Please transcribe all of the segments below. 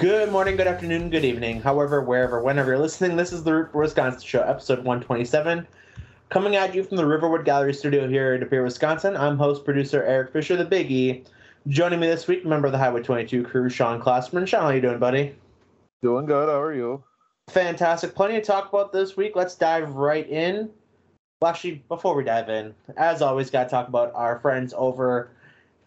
Good morning, good afternoon, good evening. However, wherever, whenever you're listening, this is the Root for Wisconsin Show, episode 127. Coming at you from the Riverwood Gallery Studio here in De Pere, Wisconsin. I'm host producer Eric Fisher, the Biggie. Joining me this week, member of the Highway 22 crew, Sean Klossman. Sean, how you doing, buddy? Doing good. How are you? Fantastic. Plenty to talk about this week. Let's dive right in. Well, actually, before we dive in, as always, got to talk about our friends over.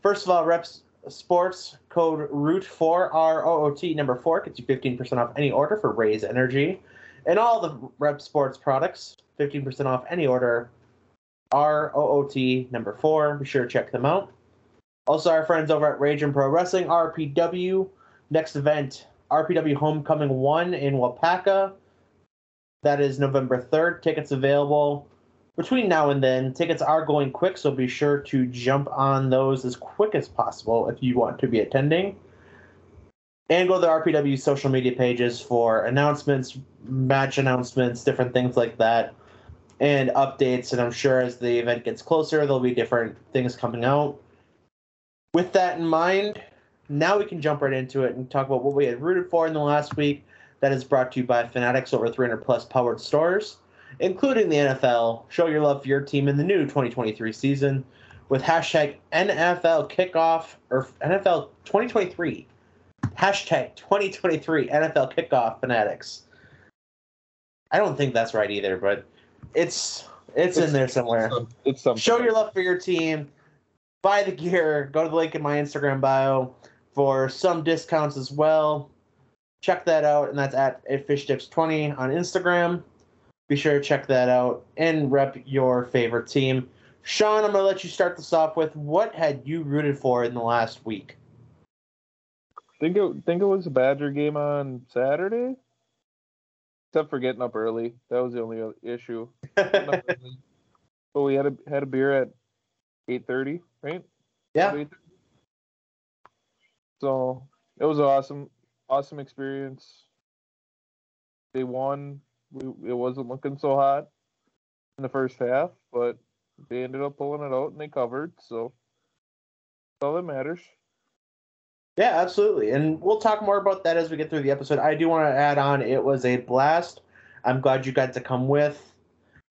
First of all, Reps Sports code Root four R O O T number four gets you fifteen percent off any order for Raise Energy, and all the Rep Sports products fifteen percent off any order. R O O T number four. Be sure to check them out. Also, our friends over at Rage and Pro Wrestling RPW. Next event RPW Homecoming One in Waupaca. That is November third. Tickets available between now and then, tickets are going quick, so be sure to jump on those as quick as possible if you want to be attending. And go to the RPW social media pages for announcements, match announcements, different things like that, and updates. And I'm sure as the event gets closer, there'll be different things coming out. With that in mind, now we can jump right into it and talk about what we had rooted for in the last week. That is brought to you by Fanatics over 300 plus powered stores including the NFL. Show your love for your team in the new 2023 season with hashtag NFL kickoff or NFL 2023. Hashtag 2023 NFL kickoff fanatics. I don't think that's right either, but it's it's, it's in there somewhere. It's, something. Show your love for your team. Buy the gear. Go to the link in my Instagram bio for some discounts as well. Check that out, and that's at fishdips20 on Instagram. Be sure to check that out and rep your favorite team. Sean, I'm going to let you start this off with what had you rooted for in the last week? Think it think it was a Badger game on Saturday. Except for getting up early, that was the only issue. but we had a had a beer at eight thirty, right? Yeah. So it was an awesome, awesome experience. They won we, it wasn't looking so hot in the first half, but they ended up pulling it out and they covered. So that's all that matters. Yeah, absolutely. And we'll talk more about that as we get through the episode. I do want to add on it was a blast. I'm glad you got to come with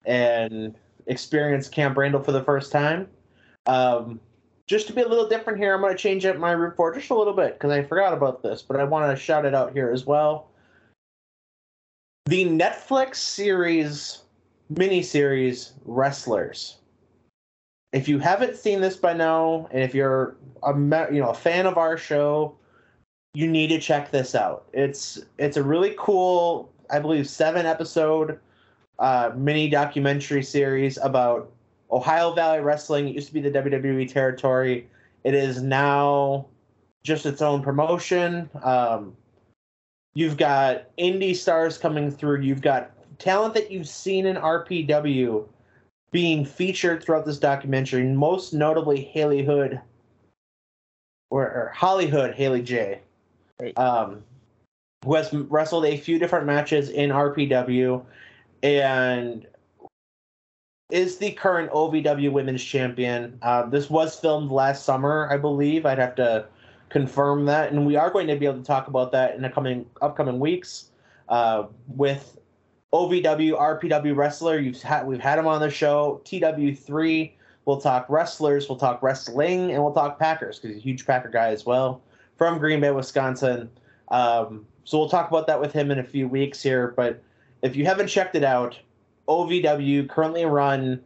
and experience Camp Randall for the first time. Um, just to be a little different here, I'm going to change up my root for just a little bit because I forgot about this, but I want to shout it out here as well. The Netflix series, miniseries, Wrestlers. If you haven't seen this by now, and if you're a you know a fan of our show, you need to check this out. It's it's a really cool, I believe, seven episode uh, mini documentary series about Ohio Valley Wrestling. It used to be the WWE territory. It is now just its own promotion. Um, You've got indie stars coming through. You've got talent that you've seen in RPW being featured throughout this documentary, most notably Haley Hood or, or Holly Hood, Haley J. Um, who has wrestled a few different matches in RPW and is the current OVW Women's Champion. Uh, this was filmed last summer, I believe. I'd have to confirm that, and we are going to be able to talk about that in the coming upcoming weeks uh, with OVW RPW wrestler. You've had we've had him on the show. TW3. We'll talk wrestlers. We'll talk wrestling, and we'll talk Packers because he's a huge Packer guy as well from Green Bay, Wisconsin. Um, so we'll talk about that with him in a few weeks here. But if you haven't checked it out, OVW currently run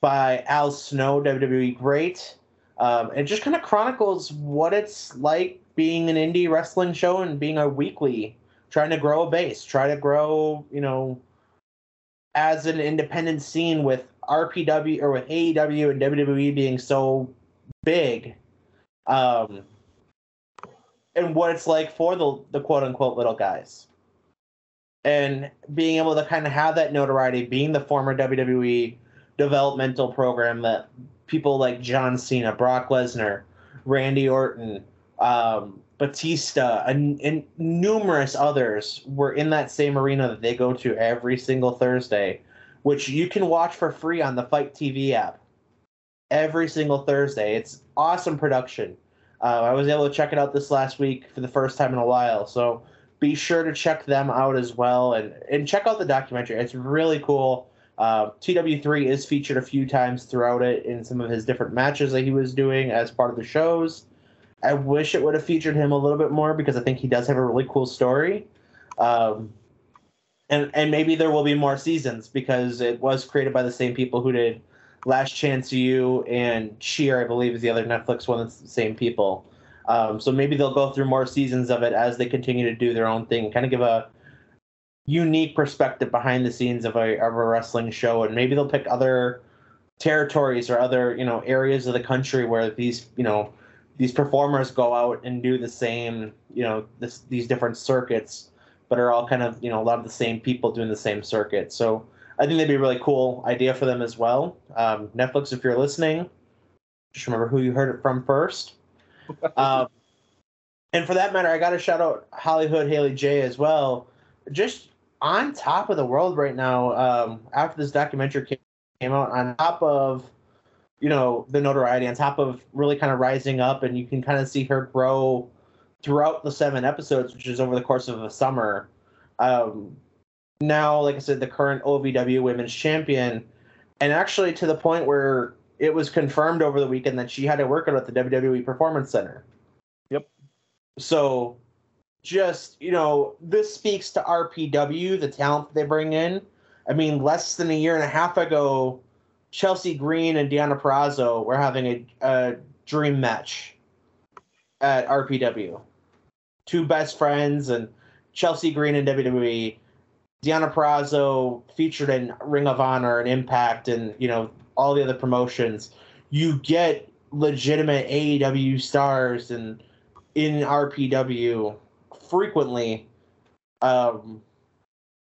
by Al Snow, WWE great. Um, it just kind of chronicles what it's like being an indie wrestling show and being a weekly, trying to grow a base, try to grow, you know, as an independent scene with RPW or with AEW and WWE being so big. Um, and what it's like for the, the quote unquote little guys. And being able to kind of have that notoriety, being the former WWE developmental program that people like John Cena, Brock Lesnar, Randy Orton, um, Batista, and, and, numerous others were in that same arena that they go to every single Thursday, which you can watch for free on the FITE TV app every single Thursday. It's awesome production. Uh, I was able to check it out this last week for the first time in a while. So be sure to check them out as well and, and check out the documentary. It's really cool. Uh, TW3 is featured a few times throughout it in some of his different matches that he was doing as part of the shows. I wish it would have featured him a little bit more because I think he does have a really cool story. Um, and and maybe there will be more seasons because it was created by the same people who did Last Chance U and Cheer, I believe, is the other Netflix one that's the same people. Um, so maybe they'll go through more seasons of it as they continue to do their own thing, kind of give a unique perspective behind the scenes of a of a wrestling show, and maybe they'll pick other territories or other you know areas of the country where these you know these performers go out and do the same you know this, these different circuits, but are all kind of you know a lot of the same people doing the same circuit. So I think that'd be a really cool idea for them as well. Um, Netflix, if you're listening, just remember who you heard it from first. um, and for that matter, I got to shout out Hollywood Haley J as well. Just on top of the world right now. Um, after this documentary came, out, on top of you know the notoriety, on top of really kind of rising up, and you can kind of see her grow throughout the seven episodes, which is over the course of a summer. Um, now, like I said, the current OVW Women's Champion, and actually to the point where it was confirmed over the weekend that she had to work out at the WWE Performance Center. Yep. So just you know this speaks to RPW, the talent they bring in. I mean, less than a year and a half ago, Chelsea Green and Deonna Purrazzo were having a, a dream match at RPW. Two best friends and Chelsea Green and WWE. Deonna Purrazzo featured in Ring of Honor and Impact and you know all the other promotions. You get legitimate AEW stars and in RPW frequently um,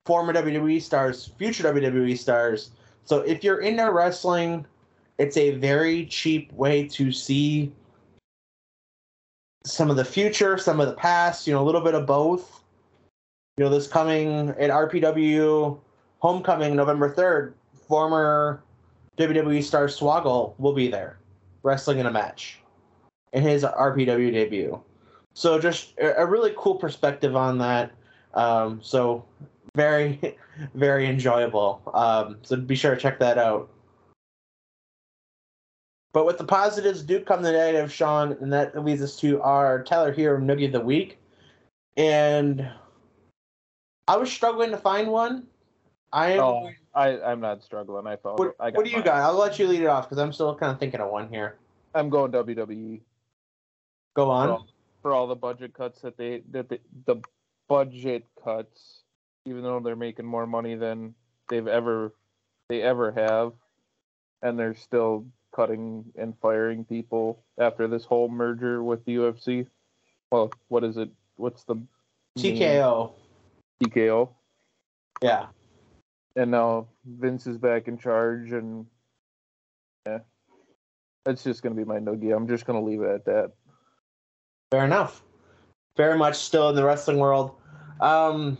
former WWE stars, future WWE stars. So if you're into wrestling, it's a very cheap way to see some of the future, some of the past, you know, a little bit of both. You know, this coming at RPW Homecoming November 3rd, former WWE star Swoggle will be there wrestling in a match in his RPW debut. So just a really cool perspective on that. Um, so very, very enjoyable. Um, so be sure to check that out. But with the positives do come the negative, Sean, and that leads us to our Tyler Herro Noogie of the Week. And I was struggling to find one. I am. Oh, I, I'm not struggling. I found what, I what do you mine. got? I'll let you lead it off because I'm still kind of thinking of one here. I'm going WWE. Go on. For all the budget cuts that they that they, the budget cuts, even though they're making more money than they've ever they ever have, and they're still cutting and firing people after this whole merger with the UFC. Well, what is it? What's the TKO. TKO? Yeah. And now Vince is back in charge, and yeah, that's just gonna be my noogie. I'm just gonna leave it at that. Fair enough. Very much still in the wrestling world. Um,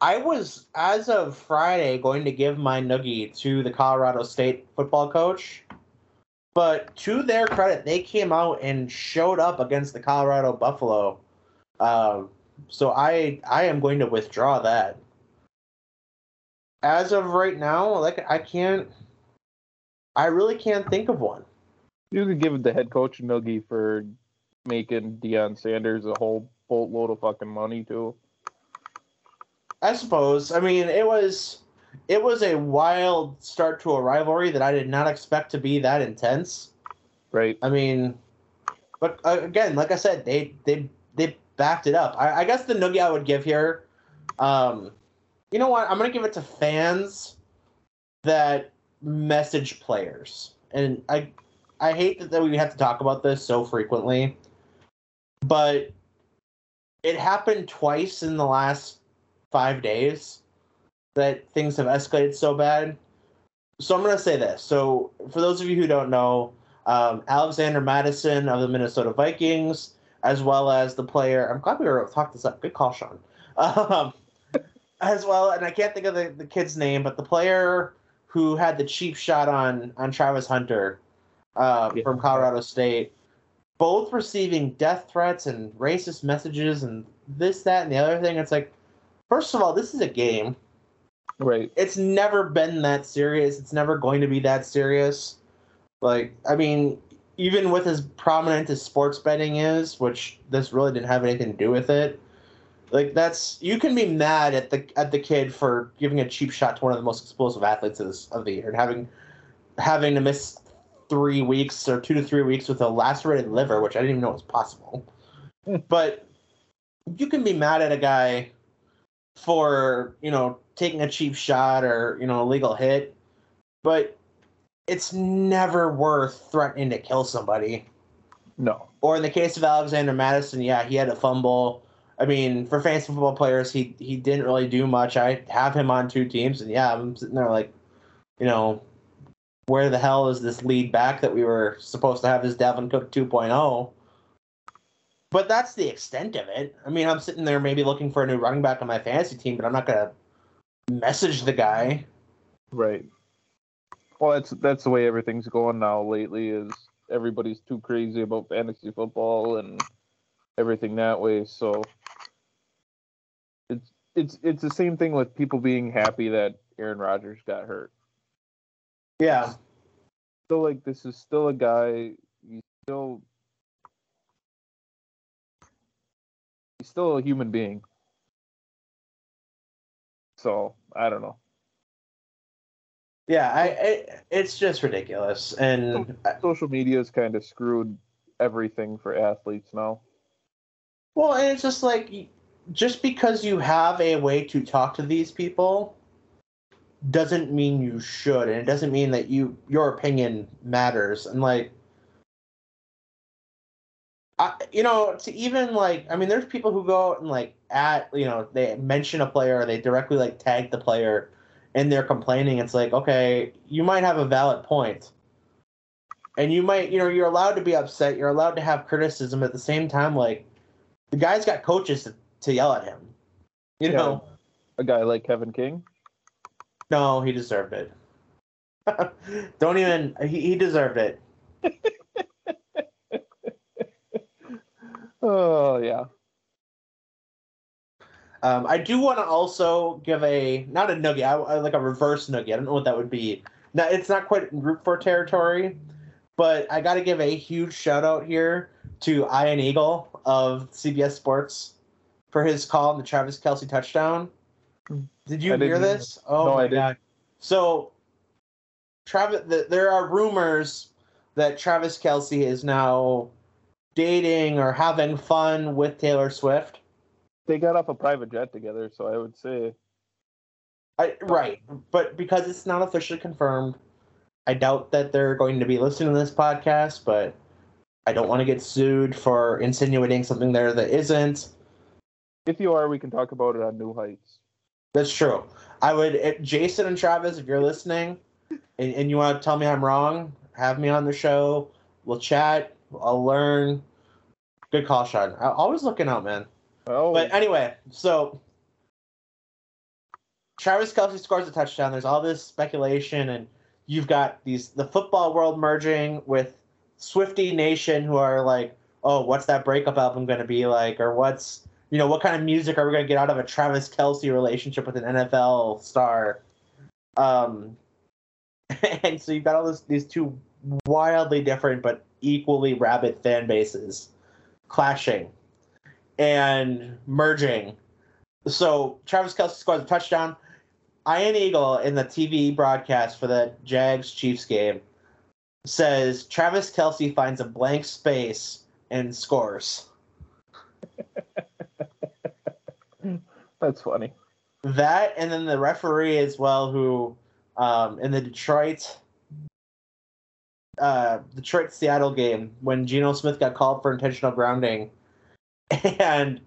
I was, as of Friday, going to give my noogie to the Colorado State football coach. But to their credit, they came out and showed up against the Colorado Buffalo. Um, so I I am going to withdraw that. As of right now, like I can't I really can't think of one. You could give it the head coach noogie for making Deion Sanders a whole boatload of fucking money too. I suppose. I mean, it was it was a wild start to a rivalry that I did not expect to be that intense. Right. I mean, but uh, again, like I said, they they they backed it up. I, I guess the noogie I would give here, um, you know what? I'm gonna give it to fans that message players, and I I hate that, that we have to talk about this so frequently, but it happened twice in the last five days that things have escalated so bad. So I'm gonna say this. So for those of you who don't know, um, Alexander Mattison of the Minnesota Vikings, as well as the player. I'm glad we were able to talk this up. Good call, Sean. Um, as well, and I can't think of the, the kid's name, but the player who had the cheap shot on on Travis Hunter uh, Yeah. from Colorado State. both receiving death threats and racist messages and this, that, and the other thing. It's like, first of all, this is a game. Right. It's never been that serious. It's never going to be that serious. Like, I mean, even with as prominent as sports betting is, which this really didn't have anything to do with it. Like that's you can be mad at the at the kid for giving a cheap shot to one of the most explosive athletes of, this, of the year and having having to miss three weeks or two to three weeks with a lacerated liver, which I didn't even know was possible. Hmm. but you can be mad at a guy for you know taking a cheap shot or you know a legal hit, but it's never worth threatening to kill somebody. No. Or in the case of Alexander Mattison, yeah, he had a fumble. I mean, for fantasy football players, he he didn't really do much. I have him on two teams, and yeah, I'm sitting there like, you know, where the hell is this lead back that we were supposed to have as Dalvin Cook 2.0? But that's the extent of it. I mean, I'm sitting there maybe looking for a new running back on my fantasy team, but I'm not gonna message the guy. Right. Well, that's that's the way everything's going now lately. Is everybody's too crazy about fantasy football and everything that way. So it's it's it's the same thing with people being happy that Aaron Rodgers got hurt. Yeah. Still, like this is still a guy. He's still he's still a human being. So I don't know. Yeah, I, I it's just ridiculous, and social media has kind of screwed everything for athletes now. Well, and it's just like just because you have a way to talk to these people doesn't mean you should, and it doesn't mean that you your opinion matters. And like, I, you know, to even like, I mean, there's people who go out and like at you know they mention a player, or they directly like tag the player and they're complaining, it's like, okay, you might have a valid. And you might, you know, you're allowed to be upset, you're allowed to have criticism at the same time, like the guy's got coaches to, to yell at him. You yeah. know. A guy like Kevin King? No, he deserved it. Don't even he, he deserved it. oh yeah. Um, I do want to also give a not a nugget, I, I, like a reverse nugget. I don't know what that would be. Now it's not quite root for territory, but I got to give a huge shout out here to Ian Eagle of CBS Sports for his call on the Travis Kelce touchdown. Did you hear this? Oh no, my I god! So, Travis, the, there are rumors that Travis Kelce is now dating or having fun with Taylor Swift they got off a private jet together, so I would say. I, right, but because it's not officially confirmed, I doubt that they're going to be listening to this podcast. But I don't want to get sued for insinuating something there that isn't. If you are, we can talk about it on New Heights. That's true. I would, Jason and Travis, if you're listening, and, and you want to tell me I'm wrong, have me on the show. We'll chat. I'll learn. Good call, Sean. I, always looking out, man. Oh. But anyway, so Travis Kelce scores a touchdown. There's all this speculation, and you've got these the football world merging with Swifty Nation, who are like, "Oh, what's that breakup album going to be like?" Or what's you know what kind of music are we going to get out of a Travis Kelce relationship with an NFL star? Um, and so you've got all this, these two wildly different but equally rabid fan bases clashing and merging. So Travis Kelce scores a touchdown. Ian Eagle in the TV broadcast for the Jags Chiefs game says Travis Kelce finds a blank space and scores. That's funny. That and then the referee as well, who um, in the Detroit uh, Detroit Seattle game when Geno Smith got called for intentional grounding and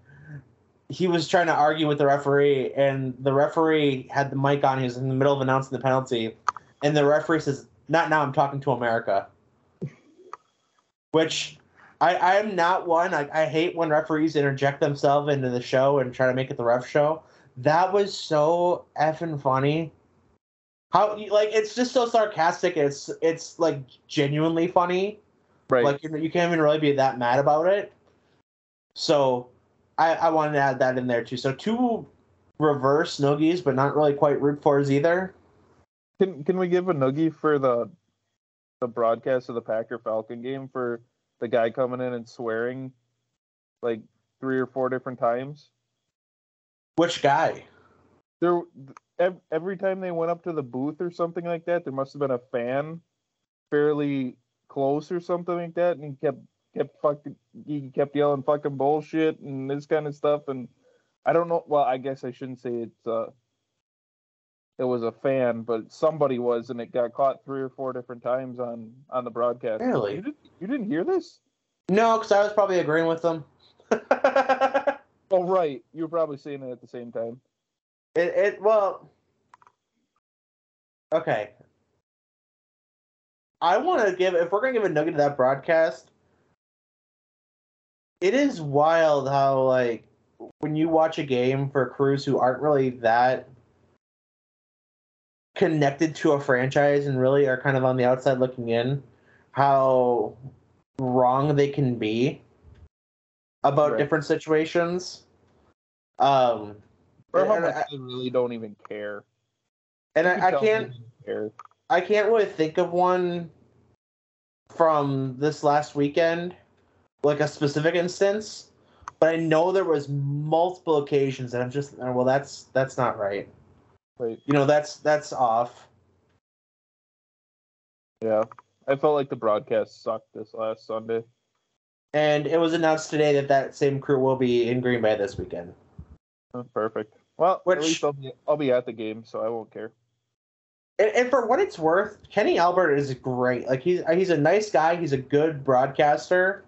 he was trying to argue with the referee, and the referee had the mic on. He was in the middle of announcing the penalty, and the referee says, "Not now. I'm talking to America." Which I I am not one. I, I hate when referees interject themselves into the show and try to make it the ref show. That was so effing funny. How like it's just so sarcastic. It's it's like genuinely funny. Right. Like you, you can't even really be that mad about it. So I, I wanted to add that in there too. So two reverse noogies, but not really quite root fours either. Can can we give a noogie for the the broadcast of the Packer Falcon game for the guy coming in and swearing like three or four different times? Which guy? There every time they went up to the booth or something like that, there must have been a fan fairly close or something like that, and he kept kept fucking he kept yelling fucking bullshit and this kind of stuff and I don't know well I guess I shouldn't say it's uh it was a fan, but somebody was, and it got caught three or four different times on on the broadcast. Really? You didn't, you didn't hear this? No, because I was probably agreeing with them. Oh, right. You were probably seeing it at the same time. it well. Okay. I want to give if we're gonna give a nugget to that broadcast. It is wild how like when you watch a game for crews who aren't really that connected to a franchise and really are kind of on the outside looking in, how wrong they can be about Right. different situations. Um, Or how much I, they really don't even care. and I, I can't. care. I can't really think of one from this last weekend, like a specific instance, but I know there was multiple occasions that I'm just well, that's that's not right. Right. You know, that's that's off. Yeah. I felt like the broadcast sucked this last Sunday. And it was announced today that that same crew will be in Green Bay this weekend. Oh, perfect. Well, Which- at least I'll be, I'll be at the game, so I won't care. And, and for what it's worth, Kenny Albert is great. Like he's he's a nice guy. He's a good broadcaster,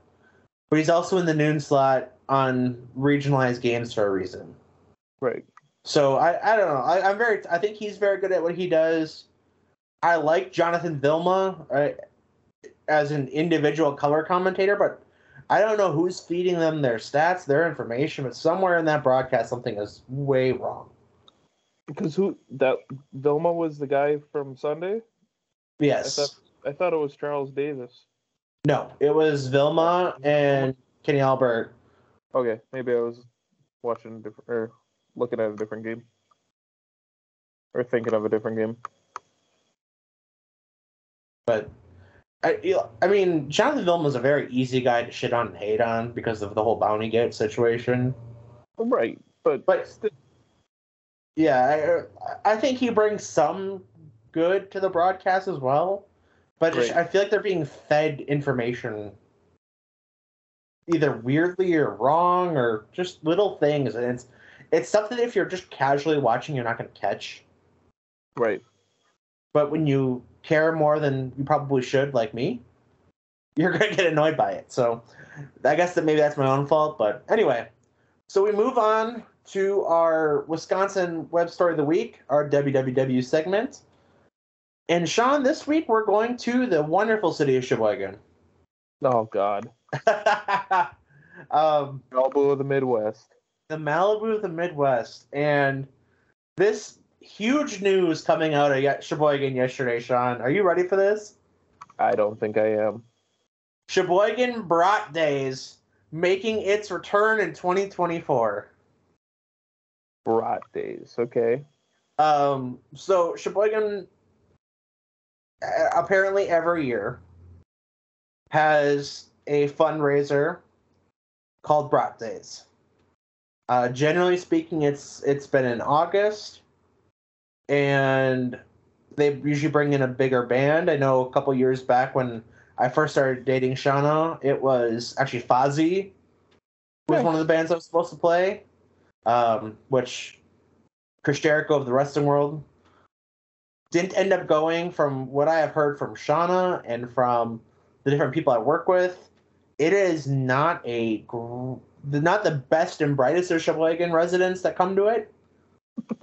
but he's also in the noon slot on regionalized games for a reason. Right. So I, I don't know. I, I'm very. I think he's very good at what he does. I like Jonathan Vilma right, as an individual color commentator, but I don't know who's feeding them their stats, their information. But somewhere in that broadcast, something is way wrong. Because who that Vilma was the guy from Sunday? I Yes. thought I thought it was Charles Davis. No, it was Vilma and Kenny Albert. Okay, maybe I was watching different or looking at a different game. Or thinking of a different game. But I, I mean, Jonathan Vilma's a very easy guy to shit on and hate on because of the whole bounty gate situation. Right. But But still, Yeah, I, I think he brings some good to the broadcast as well, but. I feel like they're being fed information either weirdly or wrong or just little things, and it's it's stuff that if you're just casually watching, you're not going to catch. right. But when you care more than you probably should, like me, you're going to get annoyed by it. So I guess that maybe that's my own fault. But anyway, so we move on to our Wisconsin web story of the week, our WWW segment. And Sean, this week we're going to the wonderful city of Sheboygan. Oh God. um, Elbow of the Midwest. The Malibu of the Midwest. And this huge news coming out of Sheboygan yesterday, Sean. Are you ready for this? I don't think I am. Sheboygan Brat Days making its return in 2024. Brat days. Okay. Um, so Sheboygan apparently every year has a fundraiser called Brat Days. Uh, generally speaking, it's it's been in August, and they usually bring in a bigger band. I know a couple years back when I first started dating Shauna, it was actually Fozzy was Yeah. one of the bands I was supposed to play, um, which Chris Jericho of the wrestling world didn't end up going. From what I have heard from Shauna and from the different people I work with, it is not a gr- not the best and brightest of Sheboygan residents that come to it.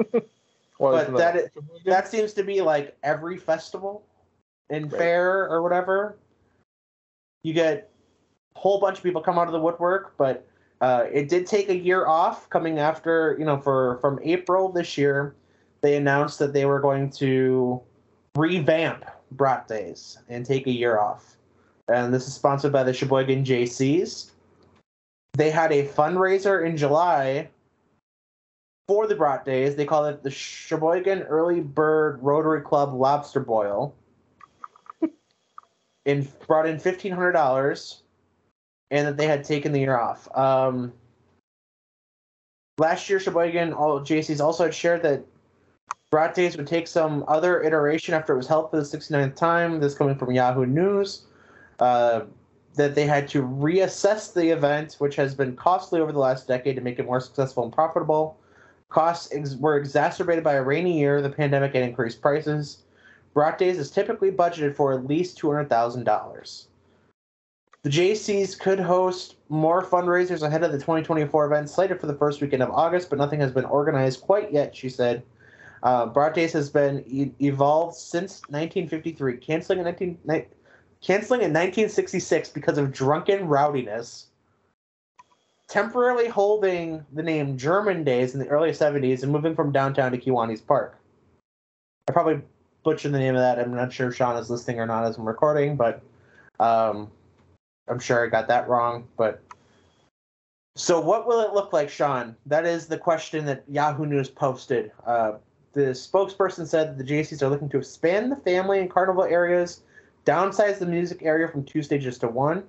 Well, But that is- That seems to be like every festival and Right. fair or whatever. You get a whole bunch of people come out of the woodwork, but uh, it did take a year off coming after, you know, for from April this year, they announced that they were going to revamp Brat Days and take a year off. and this is sponsored by the Sheboygan JCs. They had a fundraiser in July for the Brat Days. They call it the Sheboygan Early Bird Rotary Club Lobster Boil. and brought in fifteen hundred dollars, and that they had taken the year off. Um, last year, Sheboygan all JCs also had shared that Brat Days would take some other iteration after it was held for the 69th time. This coming from Yahoo News. Uh, that they had to reassess the event, which has been costly over the last decade, to make it more successful and profitable. Costs ex- were exacerbated by a rainy year, the pandemic, and increased prices. Brat Days is typically budgeted for at least $200,000. The JCs could host more fundraisers ahead of the 2024 event slated for the first weekend of August, but nothing has been organized quite yet, she said. Uh, Days has been e- evolved since 1953, canceling in 19, ni- canceling in 1966 because of drunken rowdiness, temporarily holding the name German Days in the early 70s and moving from downtown to Kiwanis Park. I probably butchered the name of that. I'm not sure if Sean is listening or not as I'm recording, but um, I'm sure I got that wrong. But so, what will it look like, Sean? That is the question that Yahoo News posted. Uh, the spokesperson said that the JCs are looking to expand the family and carnival areas, downsize the music area from two stages to one.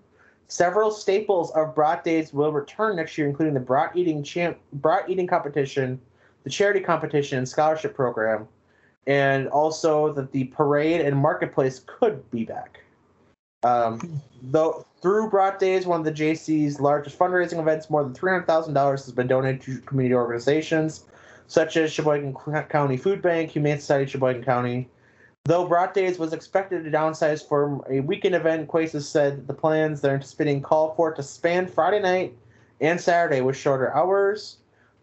Several staples of Brat Days will return next year, including the Brat eating champ, Brat eating competition, the charity competition, and scholarship program, and also that the parade and marketplace could be back. Um, though through Brat Days, one of the JC's largest fundraising events, more than three hundred thousand dollars has been donated to community organizations such as Sheboygan County Food Bank, Humane Society Sheboygan County. Though Brat Days was expected to downsize for a weekend event, Quasis said the plans they're anticipating call for it to span Friday night and Saturday with shorter hours.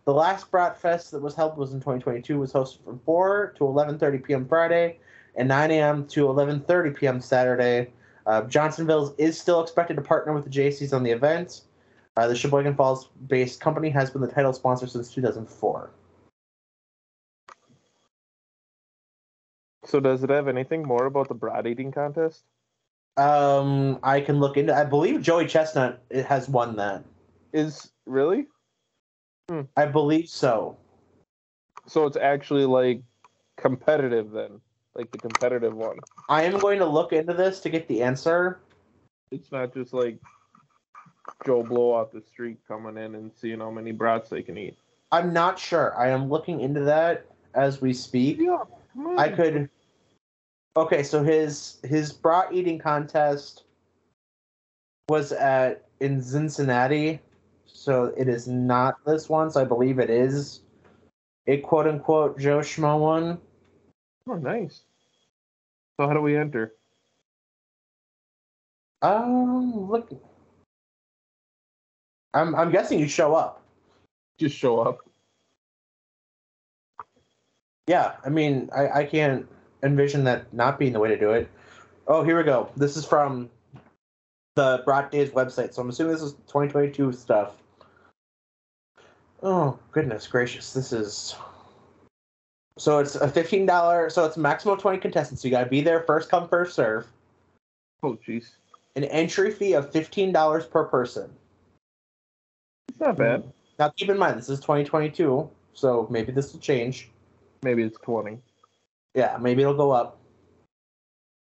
The last Brat Fest that was held was in 2022 was hosted from 4 to 11:30 p.m. Friday and 9 a.m. to 11:30 p.m. Saturday. Uh, Johnsonville is still expected to partner with the JCs on the event. Uh, the Sheboygan Falls-based company has been the title sponsor since 2004. So does it have anything more about the brat eating contest? Um, I can look into. I believe Joey Chestnut has won that. Is really? I believe so. So it's actually like competitive then, like the competitive one. I am going to look into this to get the answer. It's not just like Joe Blow off the street coming in and seeing how many brats they can eat. I'm not sure. I am looking into that as we speak. Yeah, I could. Okay, so his his brat eating contest was at in Cincinnati, so it is not this one. So I believe it is a quote unquote Joe Schmo one. Oh, nice. So how do we enter? Um, look, I'm I'm guessing you show up. Just show up. Yeah, I mean, I, I can't envision that not being the way to do it. Oh, here we go. This is from the Brat Days website, so I'm assuming this is 2022 stuff. Oh, goodness gracious. This is. So it's a $15, so it's a maximum of 20 contestants. So you got to be there first come, first serve. Oh, jeez. An entry fee of $15 per person. It's not bad. Now, keep in mind, this is 2022, so maybe this will change. Maybe it's 20. Yeah, maybe it'll go up.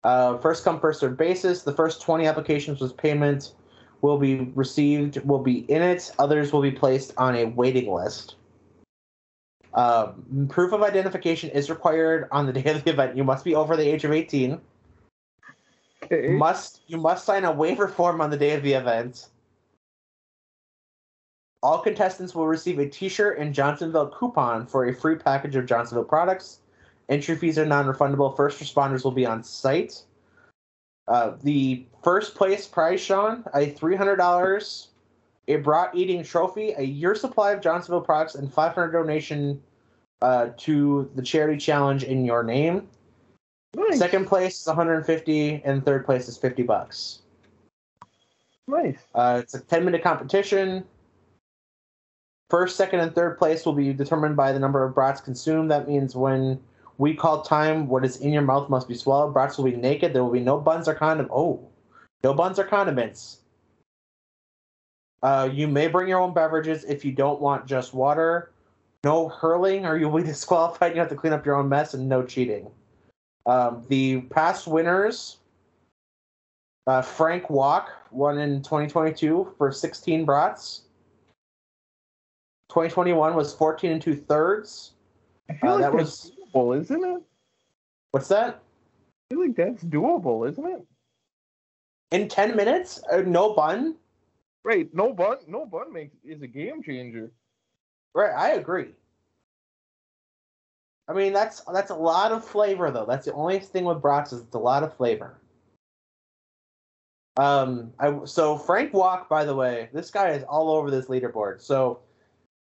Uh, first come, first served basis. The first 20 applications with payment will be received, will be in it. Others will be placed on a waiting list. Um, proof of identification is required on the day of the event. You must be over the age of 18. Okay. Must you must sign a waiver form on the day of the event. All contestants will receive a T-shirt and Johnsonville coupon for a free package of Johnsonville products. Entry fees are non-refundable. First responders will be on site. Uh, the first place prize, Sean, a three hundred dollars, a brat eating trophy, a year supply of Johnsonville products, and five hundred donation uh, to the charity challenge in your name. Nice. Second place is 150, and third place is 50 bucks. Nice. Uh, it's a 10 minute competition. First, second, and third place will be determined by the number of brats consumed. That means when we call time, what is in your mouth must be swallowed. Brats will be naked. There will be no buns or condom. Oh, No buns or condiments. Uh, you may bring your own beverages if you don't want just water. No hurling, or you'll be disqualified. You have to clean up your own mess, and no cheating. Um, the past winners uh, Frank Walk won in 2022 for 16 brats. 2021 was 14 and two thirds. I feel Uh, like that was doable, isn't it? what's that? I feel like that's doable, isn't it? In 10 minutes, uh, no bun. Right, no bun, no bun makes is a game changer. Right, I agree. I mean, that's that's a lot of flavor though. That's the only thing with brats is it's a lot of flavor. Um, I so Frank Walk, by the way, this guy is all over this leaderboard. So,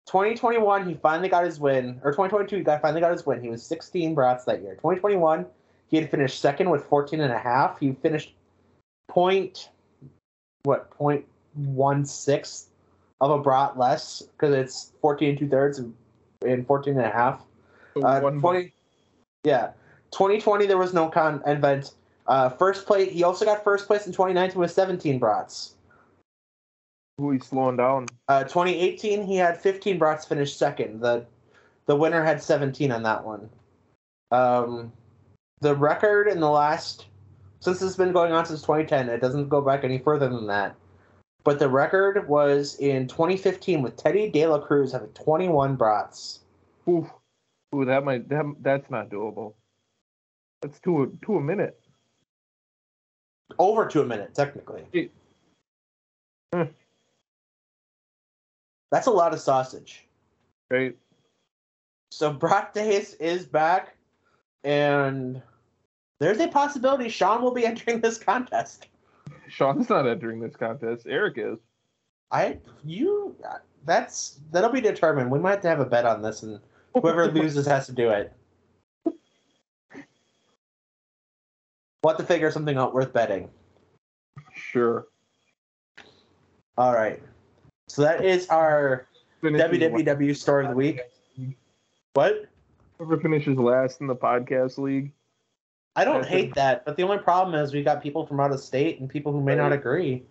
2021, he finally got his win, or 2022, he got finally got his win. He was 16 brats that year. 2021, he had finished second with 14 and a half. He finished point, what point one sixth of a brat less because it's 14 and two thirds and, and 14 and a half. So Uh, one 20, yeah. 2020, there was no con event. Uh, first place, he also got first place in 2019 with 17 brats. Who he's slowing down. Uh, 2018, he had 15 brats finish second. The the winner had 17 on that one. Um, the record in the last, since it's been going on since 2010, it doesn't go back any further than that. But the record was in 2015 with Teddy De La Cruz having 21 brats. Ooh, ooh, that might that that's not doable. That's two a two a minute. Over to a minute, technically. It-. That's a lot of sausage. Right. So Brat Days is back, and there's a possibility Sean will be entering this contest. Sean's not entering this contest. Eric is. I you that's that'll be determined. We might have to have a bet on this, and whoever loses has to do it. We'll have to figure something out worth betting. Sure. All right. So that is our WWW story of the week. What? Whoever finishes last in the podcast league. I don't That's hate a- that, but the only problem is we got people from out of state and people who may not agree.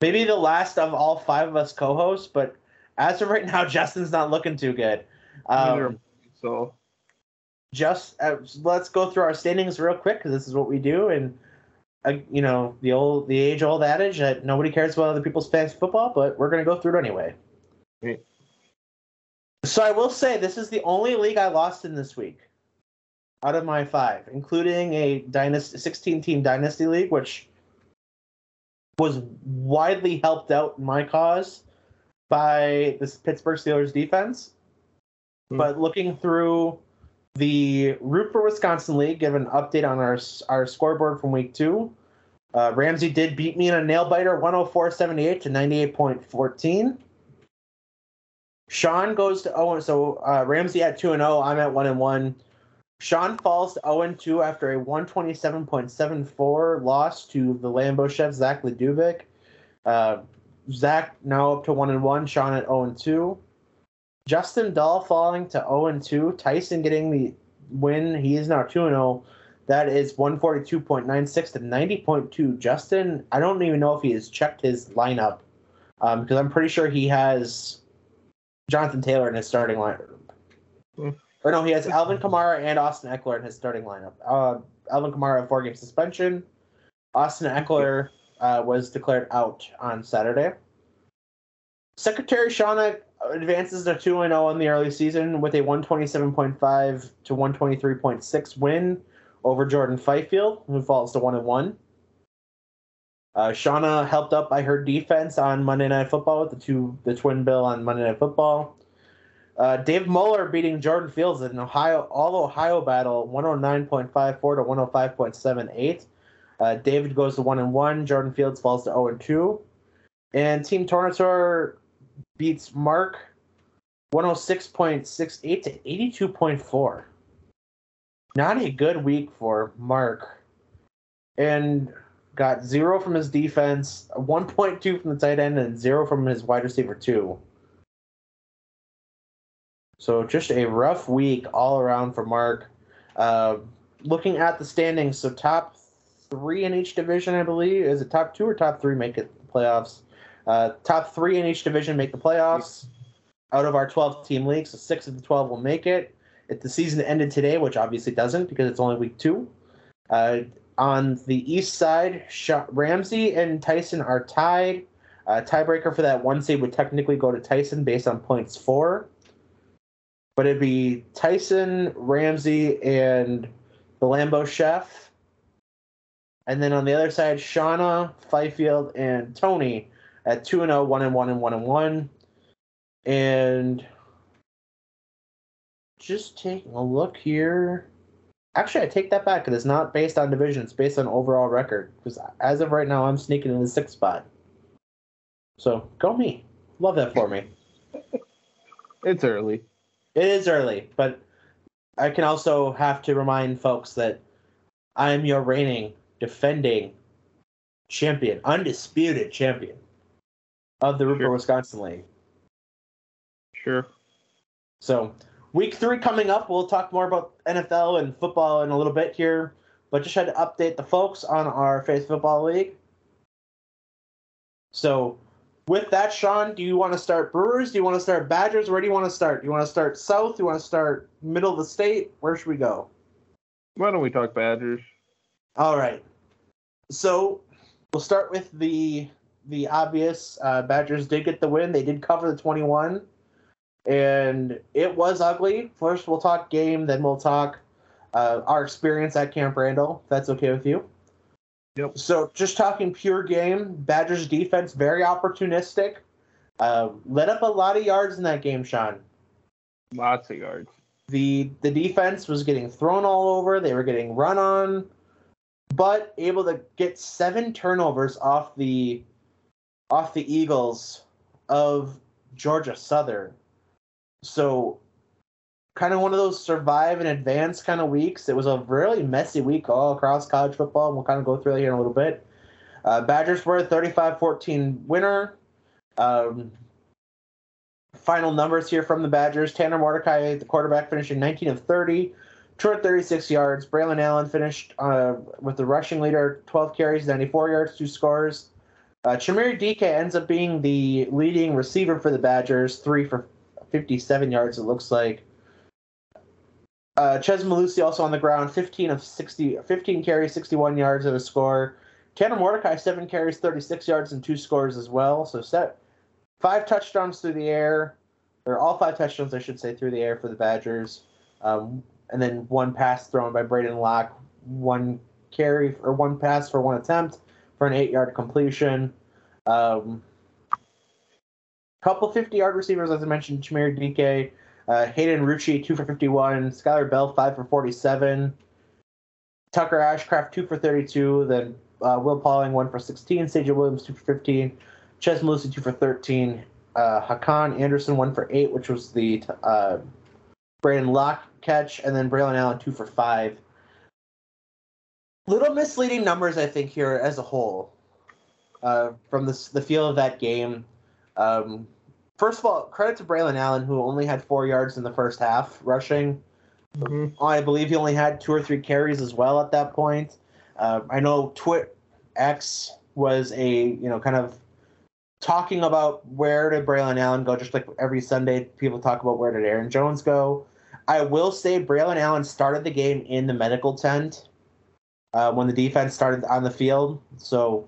Maybe the last of all five of us co-hosts, but as of right now, Justin's not looking too good. Um, so just uh, let's go through our standings real quick because this is what we do, and you know the old, the age-old adage that nobody cares about other people's fantasy football, but we're gonna go through it anyway. Right. So I will say this is the only league I lost in this week, out of my five, including a dynasty, sixteen-team dynasty league, which was widely helped out in my cause by this Pittsburgh Steelers defense. Hmm. But looking through the Root for Wisconsin League, give an update on our our scoreboard from week two. Uh, Ramsey did beat me in a nail biter, 104.78 to 98.14. Sean goes to 0, so uh, Ramsey at 2 and 0. I'm at 1 and 1. Sean falls to 0 and 2 after a 127.74 loss to the Lambeau chef Zach Ledubic. Uh, Zach now up to 1 and 1. Sean at 0 and 2. Justin Dahl falling to 0 and 2. Tyson getting the win. He is now 2 and 0. That is 142.96 to 90.2. Justin, I don't even know if he has checked his lineup um, because I'm pretty sure he has Jonathan Taylor in his starting lineup. Or no, he has Alvin Kamara and Austin Ekeler in his starting lineup. Uh, Alvin Kamara four game suspension. Austin Ekeler uh, was declared out on Saturday. Secretary Shauna advances to 2 0 in the early season with a 127.5 to 123.6 win over Jordan Fifield, who falls to 1 1. Uh, Shauna helped up by her defense on Monday Night Football with the two the twin bill on Monday Night Football. Uh, Dave Muller beating Jordan Fields in an Ohio all Ohio battle 109.54 to 105.78. Uh, David goes to one and one. Jordan Fields falls to 0 and 2. And Team Tornator beats Mark 106.68 to 82.4. Not a good week for Mark. And got zero from his defense, 1.2 from the tight end, and zero from his wide receiver, two. So just a rough week all around for Mark. Uh, looking at the standings, so top three in each division, I believe. Is it top two or top three make it playoffs? Uh, top three in each division make the playoffs. Out of our 12 team league, so six of the 12 will make it. If the season ended today, which obviously doesn't because it's only week two, uh, on the east side, Ramsey and Tyson are tied. Uh, tiebreaker for that one seed would technically go to Tyson based on points four. But it'd be Tyson, Ramsey, and the Lambo Chef. And then on the other side, Shauna, Fifield, and Tony at 2 and 0, 1 and 1 and 1 and 1. And just taking a look here. Actually, I take that back because it's not based on division; it's based on overall record. Because as of right now, I'm sneaking in the sixth spot. So go me. Love that for me. it's early. It is early, but I can also have to remind folks that I am your reigning, defending champion, undisputed champion of the Rupert, sure. Wisconsin League. Sure. So week three coming up. We'll talk more about NFL and football in a little bit here, but just had to update the folks on our Faith Football League. So, with that, Sean, do you want to start Brewers? Do you want to start Badgers? Where do you want to start? Do you want to start South? Do you want to start middle of the state? Where should we go? Why don't we talk Badgers? All right. So we'll start with the the obvious. Uh, Badgers did get the win. They did cover the twenty one and it was ugly. First, we'll talk game, then we'll talk uh, our experience at Camp Randall. If that's okay with you. Yep. So, just talking pure game, Badgers defense very opportunistic. Uh, let up a lot of yards in that game, Sean. Lots of yards. The the defense was getting thrown all over. They were getting run on, but able to get seven turnovers off the off the Eagles of Georgia Southern so kind of one of those survive and advance kind of weeks. It was a really messy week all across college football, and we'll kind of go through that here in a little bit. Uh, Badgers were a 35-14 winner. Um, final numbers here from the Badgers. Tanner Mordecai, the quarterback, finishing 19 of 30, 236 yards. Braylon Allen finished uh, with the rushing leader, 12 carries, 94 yards, two scores. Uh, Chimere Dike ends up being the leading receiver for the Badgers, three for 57 yards, it looks like. Uh, Chez Mellusi also on the ground, 15 of 60, 15 carries, 61 yards of a score. Tanner Mordecai, seven carries, 36 yards, and two scores as well. So set five touchdowns through the air, or all five touchdowns, I should say, through the air for the Badgers. Um, and then one pass thrown by Braedyn Locke, one carry or one pass for one attempt for an eight-yard completion. Um, couple 50 yard receivers, as I mentioned, Chimere Dike, uh, Hayden Rucci, 2 for 51, Skyler Bell, 5 for 47, Tucker Ashcraft, 2 for 32, then uh, Will Pauling, 1 for 16, Sage Williams, 2 for 15, Chez Mellusi, 2 for 13, uh, Hakan Anderson, 1 for 8, which was the uh, Brandon Locke catch, and then Braylon Allen, 2 for 5. Little misleading numbers, I think, here as a whole. Uh, from the, the feel of that game. Um, first of all, credit to Braylon Allen, who only had four yards in the first half rushing. Mm-hmm. I believe he only had two or three carries as well at that point. Uh, I know Twit X was a you know kind of talking about where did Braylon Allen go, just like every Sunday people talk about where did Aaron Jones go. I will say Braylon Allen started the game in the medical tent uh, when the defense started on the field, so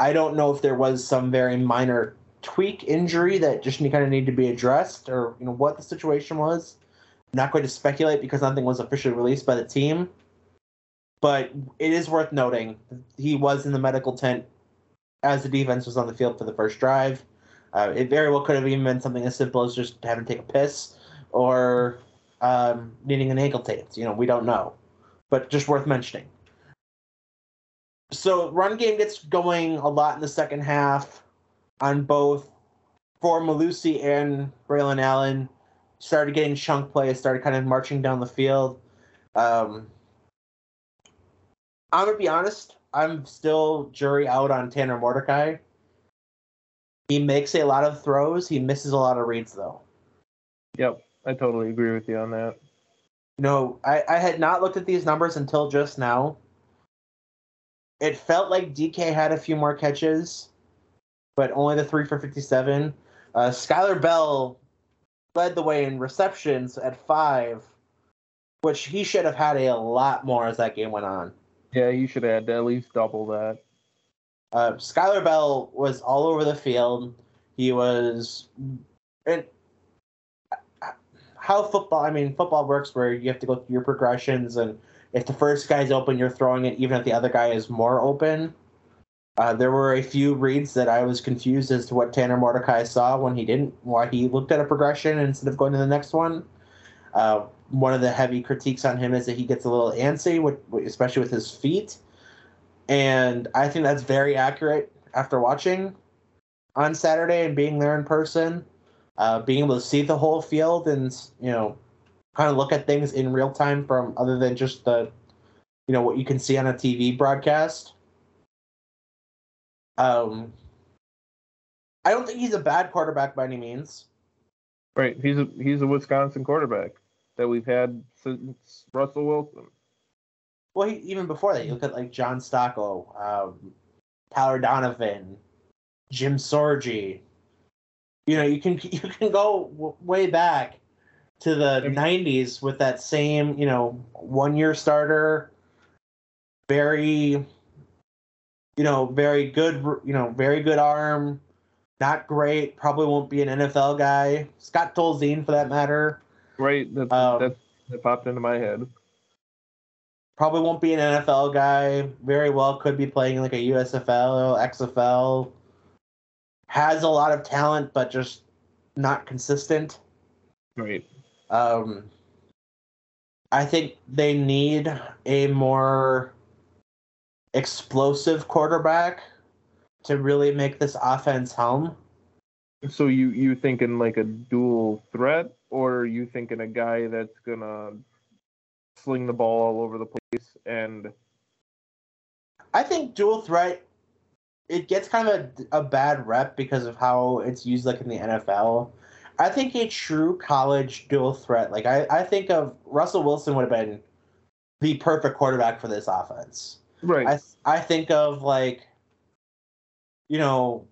I don't know if there was some very minor tweak injury that just kind of needed to be addressed, or you know what the situation was. I'm not going to speculate because nothing was officially released by the team, but it is worth noting he was in the medical tent as the defense was on the field for the first drive. Uh, it very well could have even been something as simple as just having to take a piss or um, needing an ankle tape. You know, we don't know, but just worth mentioning. So run game gets going a lot in the second half on both for Mellusi and Braylon Allen. Started getting chunk play, started kind of marching down the field. Um, I'm gonna be honest. I'm still jury out on Tanner Mordecai. He makes a lot of throws. He misses a lot of reads though. Yep, I totally agree with you on that. No, I, I had not looked at these numbers until just now. It felt like Dike had a few more catches, but only the three for 57. Uh, Skyler Bell led the way in receptions at five, which he should have had a lot more as that game went on. Yeah, you should have had at least double that. Uh, Skyler Bell was all over the field. He was. It, how football, I mean, football works where you have to go through your progressions, and if the first guy's open, you're throwing it, even if the other guy is more open. Uh, there were a few reads that I was confused as to what Tanner Mordecai saw when he didn't, why he looked at a progression instead of going to the next one. Uh, one of the heavy critiques on him is that he gets a little antsy, with, especially with his feet. And I think that's very accurate after watching on Saturday and being there in person, uh, being able to see the whole field and, you know, kind of look at things in real time from other than just the, you know, what you can see on a TV broadcast. Um, I don't think he's a bad quarterback by any means. Right, he's a he's a Wisconsin quarterback that we've had since Russell Wilson. Well, he, even before that, you look at like John Stocco, um, Tyler Donovan, Jim Sorgi. You know, you can you can go w- way back to the '90s with that same you know one year starter, very you know, very good, you know, very good arm. Not great. Probably won't be an NFL guy. Scott Tolzien, for that matter. Right. That, um, that, that popped into my head. Probably won't be an NFL guy. Very well could be playing like a USFL, or XFL. Has a lot of talent, but just not consistent. Right. Um, I think they need a more explosive quarterback to really make this offense hum. So you you thinking like a dual threat, or you thinking a guy that's gonna sling the ball all over the place and? I think dual threat. It gets kind of a, a bad rep because of how it's used, like in the NFL. I think a true college dual threat, like I, I think of Russell Wilson would have been the perfect quarterback for this offense. Right. I I think of like, you know,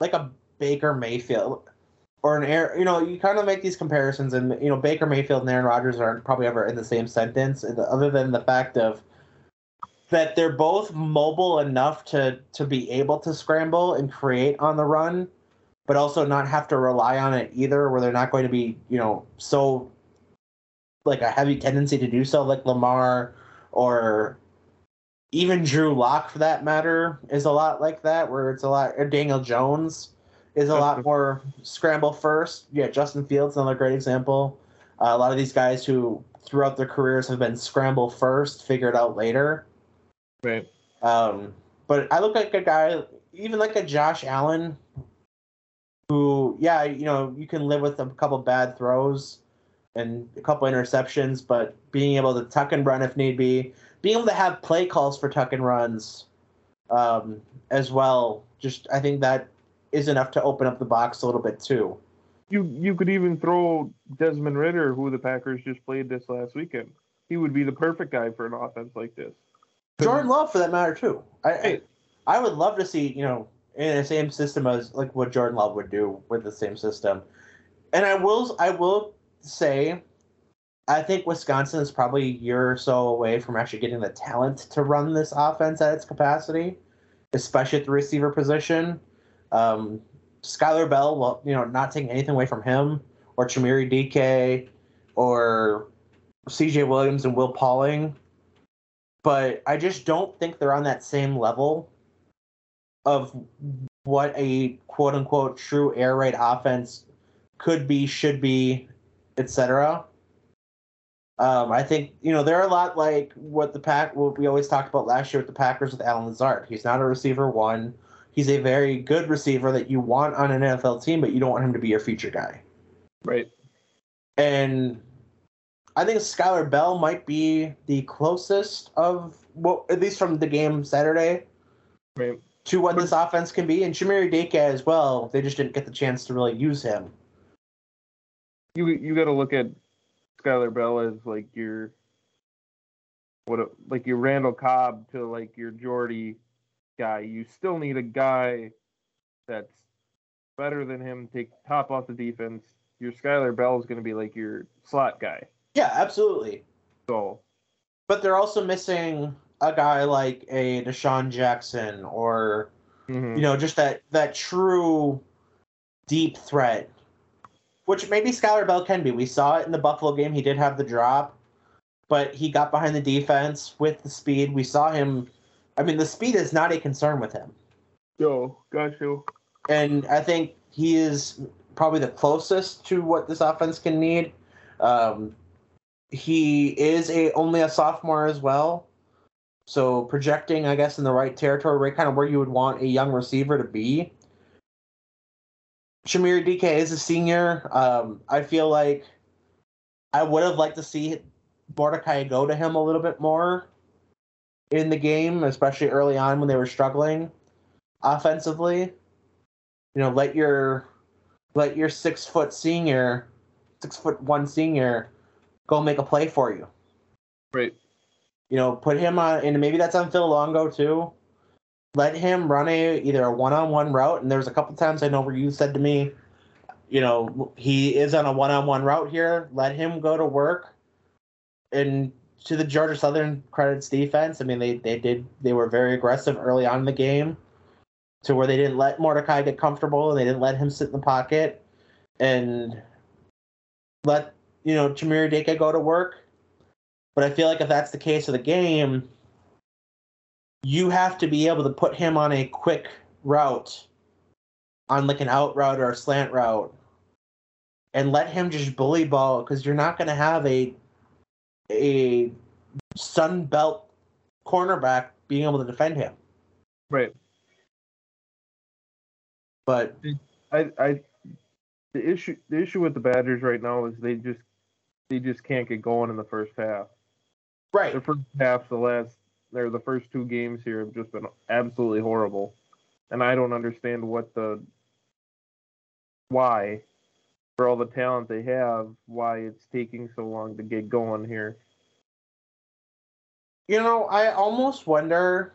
like a Baker Mayfield or an air. You know, you kind of make these comparisons, and you know, Baker Mayfield and Aaron Rodgers aren't probably ever in the same sentence, other than the fact of that they're both mobile enough to to be able to scramble and create on the run, but also not have to rely on it either, where they're not going to be, you know, so like a heavy tendency to do so, like Lamar or even Drew Lock, for that matter, is a lot like that, where it's a lot. Daniel Jones is a lot more scramble first. Yeah, Justin Fields, another great example. Uh, a lot of these guys who throughout their careers have been scramble first, figure it out later. Right. Um, but I look like a guy, even like a Josh Allen, who, yeah, you know, you can live with a couple bad throws and a couple interceptions, but being able to tuck and run if need be, being able to have play calls for tuck and runs um, as well. Just I think that is enough to open up the box a little bit too. You you could even throw Desmond Ridder, who the Packers just played this last weekend. He would be the perfect guy for an offense like this. Jordan Love, for that matter, too. I, I, I would love to see you know in the same system as like what Jordan Love would do with the same system. And I will I will say I think Wisconsin is probably a year or so away from actually getting the talent to run this offense at its capacity, especially at the receiver position. Um, Skyler Bell, well, you know, not taking anything away from him, or Chimere Dike or CJ Williams and Will Pauling, but I just don't think they're on that same level of what a quote unquote true air raid offense could be, should be, etc. Um, I think you know they're a lot like what the pack what we always talked about last year with the Packers with Allen Lazard. He's not a receiver one. He's a very good receiver that you want on an NFL team, but you don't want him to be your feature guy. Right. And I think Skyler Bell might be the closest of well, at least from the game Saturday, right. To what this offense can be. And Chimere Dike as well. They just didn't get the chance to really use him. You you got to look at Skyler Bell as like your what a, like your Randall Cobb to like your Jordy guy. You still need a guy that's better than him. Take top off the defense. Your Skyler Bell is going to be like your slot guy. Yeah, absolutely. So, but they're also missing a guy like a DeSean Jackson or mm-hmm. you know just that that true deep threat, which maybe Skyler Bell can be. We saw it in the Buffalo game. He did have the drop, but he got behind the defense with the speed. We saw him. I mean, the speed is not a concern with him. Yo, got you. And I think he is probably the closest to what this offense can need. Um, he is a only a sophomore as well, so projecting, I guess, in the right territory, right kind of where you would want a young receiver to be. Chimere Dike is a senior. Um, I feel like I would have liked to see Mordecai go to him a little bit more in the game, especially early on when they were struggling offensively. You know, let your let your six foot senior, six foot one senior, go make a play for you. Right. You know, put him on, and maybe that's on Phil Longo too. Let him run a either a one-on-one route and there's a couple times i know where you said to me you know he is on a one-on-one route here. Let him go to work and to the georgia southern credits defense. I mean they, they did they were very aggressive early on in the game to where they didn't let mordecai get comfortable and they didn't let him sit in the pocket and let you know Chimere Dike go to work but i feel like if that's the case of the game you have to be able to put him on a quick route, on like an out route or a slant route, and let him just bully ball because you're not going to have a a Sun Belt cornerback being able to defend him. Right. But I I the issue the issue with the Badgers right now is they just they just can't get going in the first half. Right. The first half, the last they're the first two games here have just been absolutely horrible, and I don't understand what the why for all the talent they have, why it's taking so long to get going here. You know, I almost wonder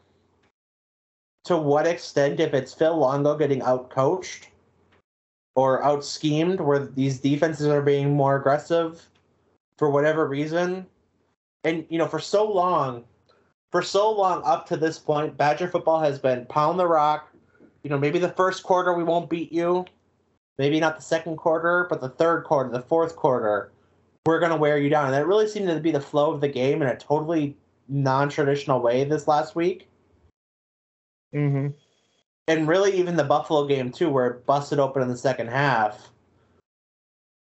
to what extent if it's Phil Longo getting out coached or out schemed where these defenses are being more aggressive for whatever reason. And you know, for so long, for so long up to this point, Badger football has been pound the rock. You know, maybe the first quarter we won't beat you. Maybe not the second quarter, but the third quarter, the fourth quarter, we're going to wear you down. And that really seemed to be the flow of the game in a totally non traditional way this last week. Mm-hmm. And really, even the Buffalo game, too, where it busted open in the second half.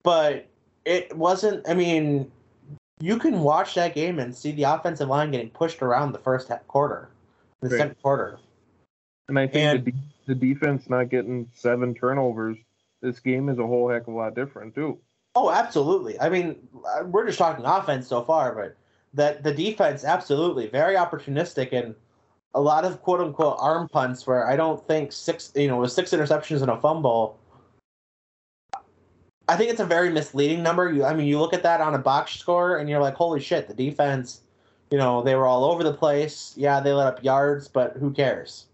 But it wasn't, I mean, you can watch that game and see the offensive line getting pushed around the first quarter, the right. second quarter. And I think and, the, de- the defense not getting seven turnovers, this game is a whole heck of a lot different too. Oh, absolutely. I mean, uh, we're just talking offense so far, but that the defense absolutely very opportunistic and a lot of quote unquote arm punts where I don't think six, you know, with six interceptions and a fumble I think it's a very misleading number. You, I mean, you look at that on a box score and you're like, holy shit, the defense, you know, they were all over the place. Yeah, they let up yards, but who cares?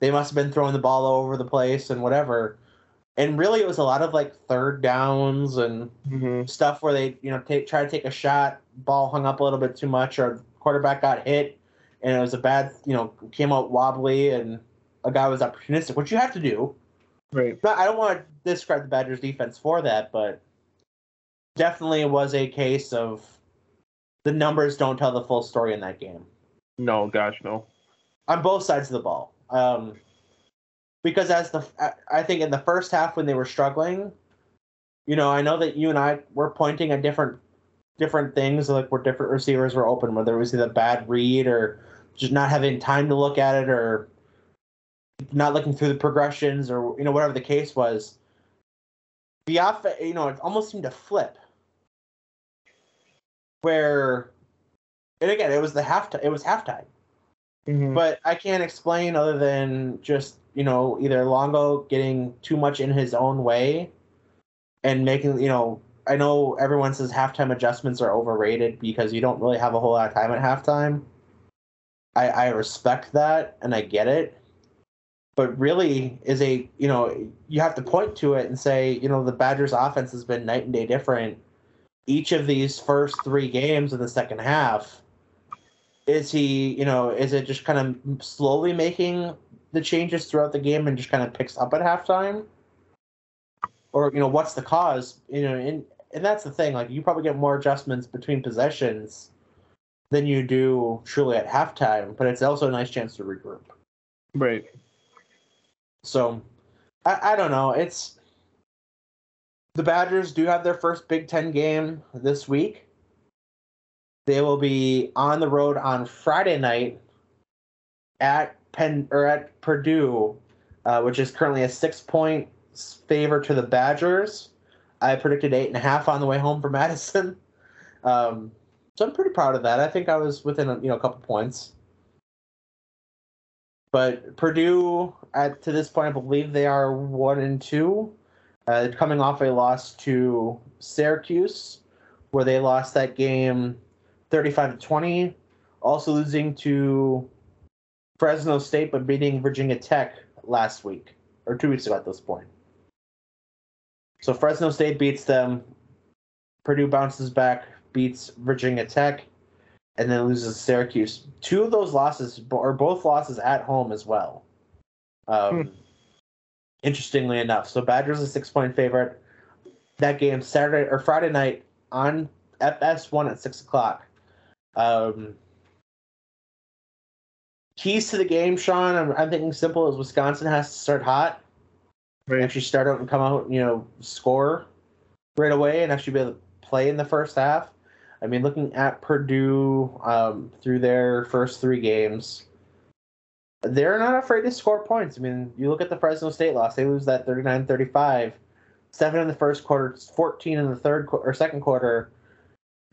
They must have been throwing the ball all over the place and whatever. And really, it was a lot of like third downs and mm-hmm. stuff where they, you know, take, try to take a shot, ball hung up a little bit too much, or quarterback got hit, and it was a bad, you know, came out wobbly, and a guy was opportunistic, which you have to do Right. But I don't want to describe the Badgers defense for that, but definitely was a case of the numbers don't tell the full story in that game. No, gosh, no. On both sides of the ball. Um, because as the I think in the first half when they were struggling, you know, I know that you and I were pointing at different different things, like where different receivers were open, whether it was either bad read or just not having time to look at it or not looking through the progressions or you know whatever the case was. The off, you know, it almost seemed to flip. Where, and again, it was the half. It was halftime. Mm-hmm. But I can't explain other than just you know either Longo getting too much in his own way, and making you know I know everyone says halftime adjustments are overrated because you don't really have a whole lot of time at halftime. I, I respect that and I get it. But really, is a you know you have to point to it and say you know the Badgers' offense has been night and day different. Each of these first three games in the second half, is he you know is it just kind of slowly making the changes throughout the game and just kind of picks up at halftime? Or you know what's the cause? You know, and and that's the thing. Like you probably get more adjustments between possessions than you do truly at halftime, but it's also a nice chance to regroup. Right. So, I, I don't know. It's the Badgers do have their first Big Ten game this week. They will be on the road on Friday night at Penn or at Purdue, uh, which is currently a six point favor to the Badgers. I predicted eight and a half on the way home for Madison. Um, so I'm pretty proud of that. I think I was within a, you know a couple points. But Purdue, at to this point, I believe they are one and two, uh, coming off a loss to Syracuse, where they lost that game, thirty-five to twenty. Also losing to Fresno State, but beating Virginia Tech last week or two weeks ago at this point. So Fresno State beats them. Purdue bounces back, beats Virginia Tech, and then loses Syracuse. Two of those losses are both losses at home as well. Um, hmm. Interestingly enough, so Badgers a six point favorite. That game Saturday or Friday night on FS1 at six o'clock. Um, keys to the game, Sean. I'm, I'm thinking simple as Wisconsin has to start hot, right. actually start out and come out, you know, score right away, and actually be able to play in the first half. I mean, looking at Purdue um, through their first three games, they're not afraid to score points. I mean, you look at the Fresno State loss; they lose that 39-35, seven in the first quarter, 14 in the third or second quarter.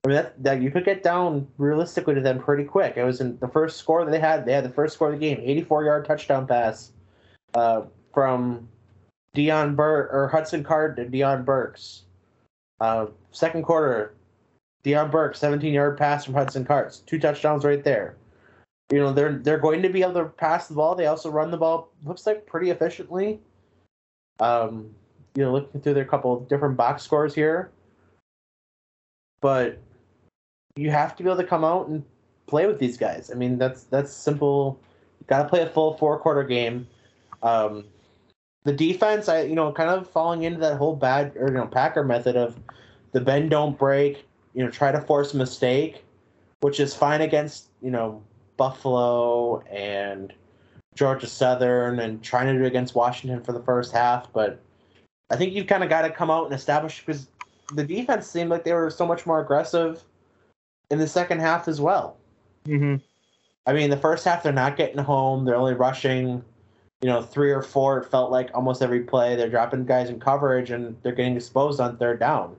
I mean, that, that you could get down realistically to them pretty quick. It was in the first score that they had. They had the first score of the game, 84-yard touchdown pass uh, from Dion Bur or Hudson Card to Deion Burks. Uh, second quarter, Deion Burke, 17 yard pass from Hudson Cards, two touchdowns right there. You know they're they're going to be able to pass the ball. They also run the ball. Looks like pretty efficiently. Um, you know, looking through their couple different box scores here, but you have to be able to come out and play with these guys. I mean, that's that's simple. You got to play a full four quarter game. Um, the defense, I you know, kind of falling into that whole bad or you know Packer method of the bend don't break you know, try to force a mistake, which is fine against, you know, Buffalo and Georgia Southern and trying to do against Washington for the first half. But I think you've kind of got to come out and establish because the defense seemed like they were so much more aggressive in the second half as well. Mm-hmm. I mean, the first half they're not getting home. They're only rushing, you know, three or four. It felt like almost every play. They're dropping guys in coverage and they're getting exposed on third down.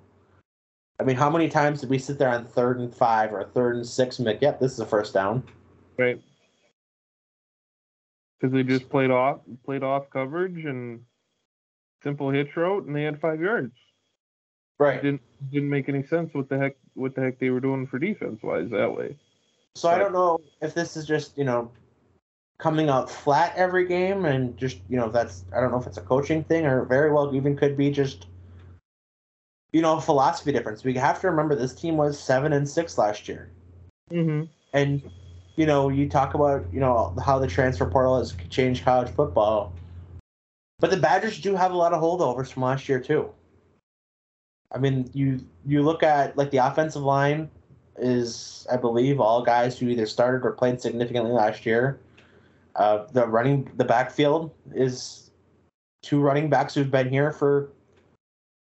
I mean, how many times did we sit there on third and five or third and six and like, yep, this is a first down? Right. Because they just played off played off coverage and simple hitch route, and they had five yards. Right. It didn't didn't make any sense what the heck what the heck they were doing for defense wise that way. So but, I don't know if this is just you know coming out flat every game and just you know that's I don't know if it's a coaching thing or very well even could be just you know, philosophy difference. We have to remember this team was seven and six last year. Mm-hmm. And you know, you talk about you know how the transfer portal has changed college football, but the Badgers do have a lot of holdovers from last year too. I mean, you you look at like the offensive line is, I believe, all guys who either started or played significantly last year. Uh, the running the backfield is two running backs who've been here for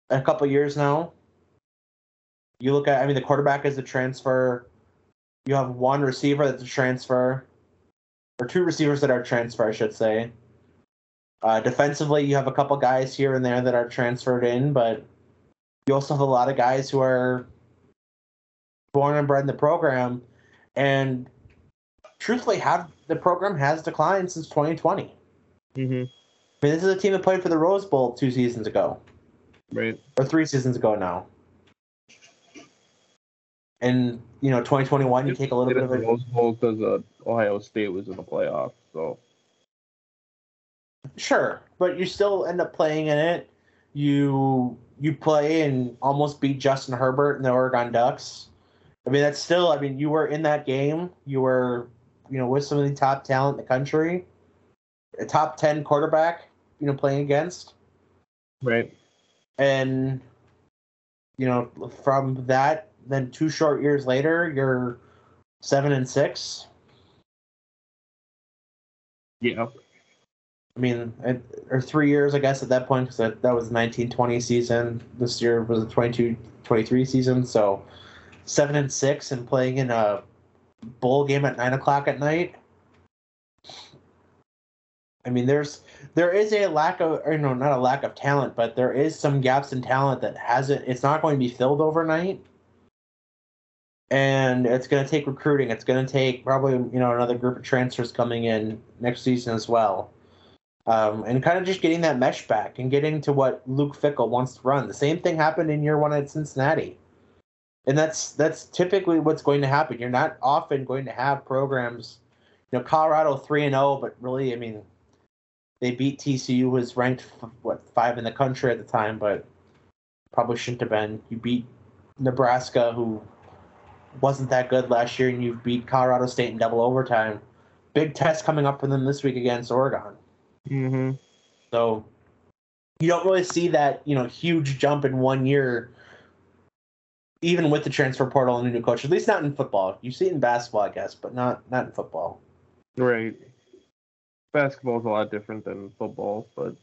a couple years now. You look at, I mean, the quarterback is a transfer. You have one receiver that's a transfer, or two receivers that are transfer, I should say. Uh, defensively, you have a couple guys here and there that are transferred in, but you also have a lot of guys who are born and bred in the program. And truthfully, have the program has declined since 2020. Mm-hmm. I mean, this is a team that played for the Rose Bowl two seasons ago. Right. Or three seasons ago now. and you know 2021 you take a little bit of a Rose Bowl because uh, Ohio State was in the playoffs. So Sure, but you still end up playing in it. You you play and almost beat Justin Herbert and the Oregon Ducks. I mean, that's still. I mean, you were in that game. You were, you know, with some of the top talent in the country, a top ten quarterback. You know, playing against, right. And you know, from that, then two short years later, you're seven and six. Yeah. I mean, or three years, I guess, at that point, because that, that was the 1920 season. This year was the 22 23 season. So seven and six and playing in a bowl game at nine o'clock at night. I mean, there's there is a lack of, or no, not a lack of talent, but there is some gaps in talent that hasn't. It's not going to be filled overnight, and it's going to take recruiting. It's going to take probably you know another group of transfers coming in next season as well um, and kind of just getting that mesh back and getting to what Luke Fickell wants to run. The same thing happened in year one at Cincinnati, and that's that's typically what's going to happen. You're not often going to have programs, you know, Colorado three and zero, but really, I mean, they beat TCU, who was ranked what five in the country at the time, but probably shouldn't have been. You beat Nebraska, who wasn't that good last year, and you beat Colorado State in double overtime. Big test coming up for them this week against Oregon. Mm-hmm. So you don't really see that, you know, huge jump in one year, even with the transfer portal and a new coach. At least not in football. You see it in basketball, I guess, but not not in football. Right. Basketball is a lot different than football, but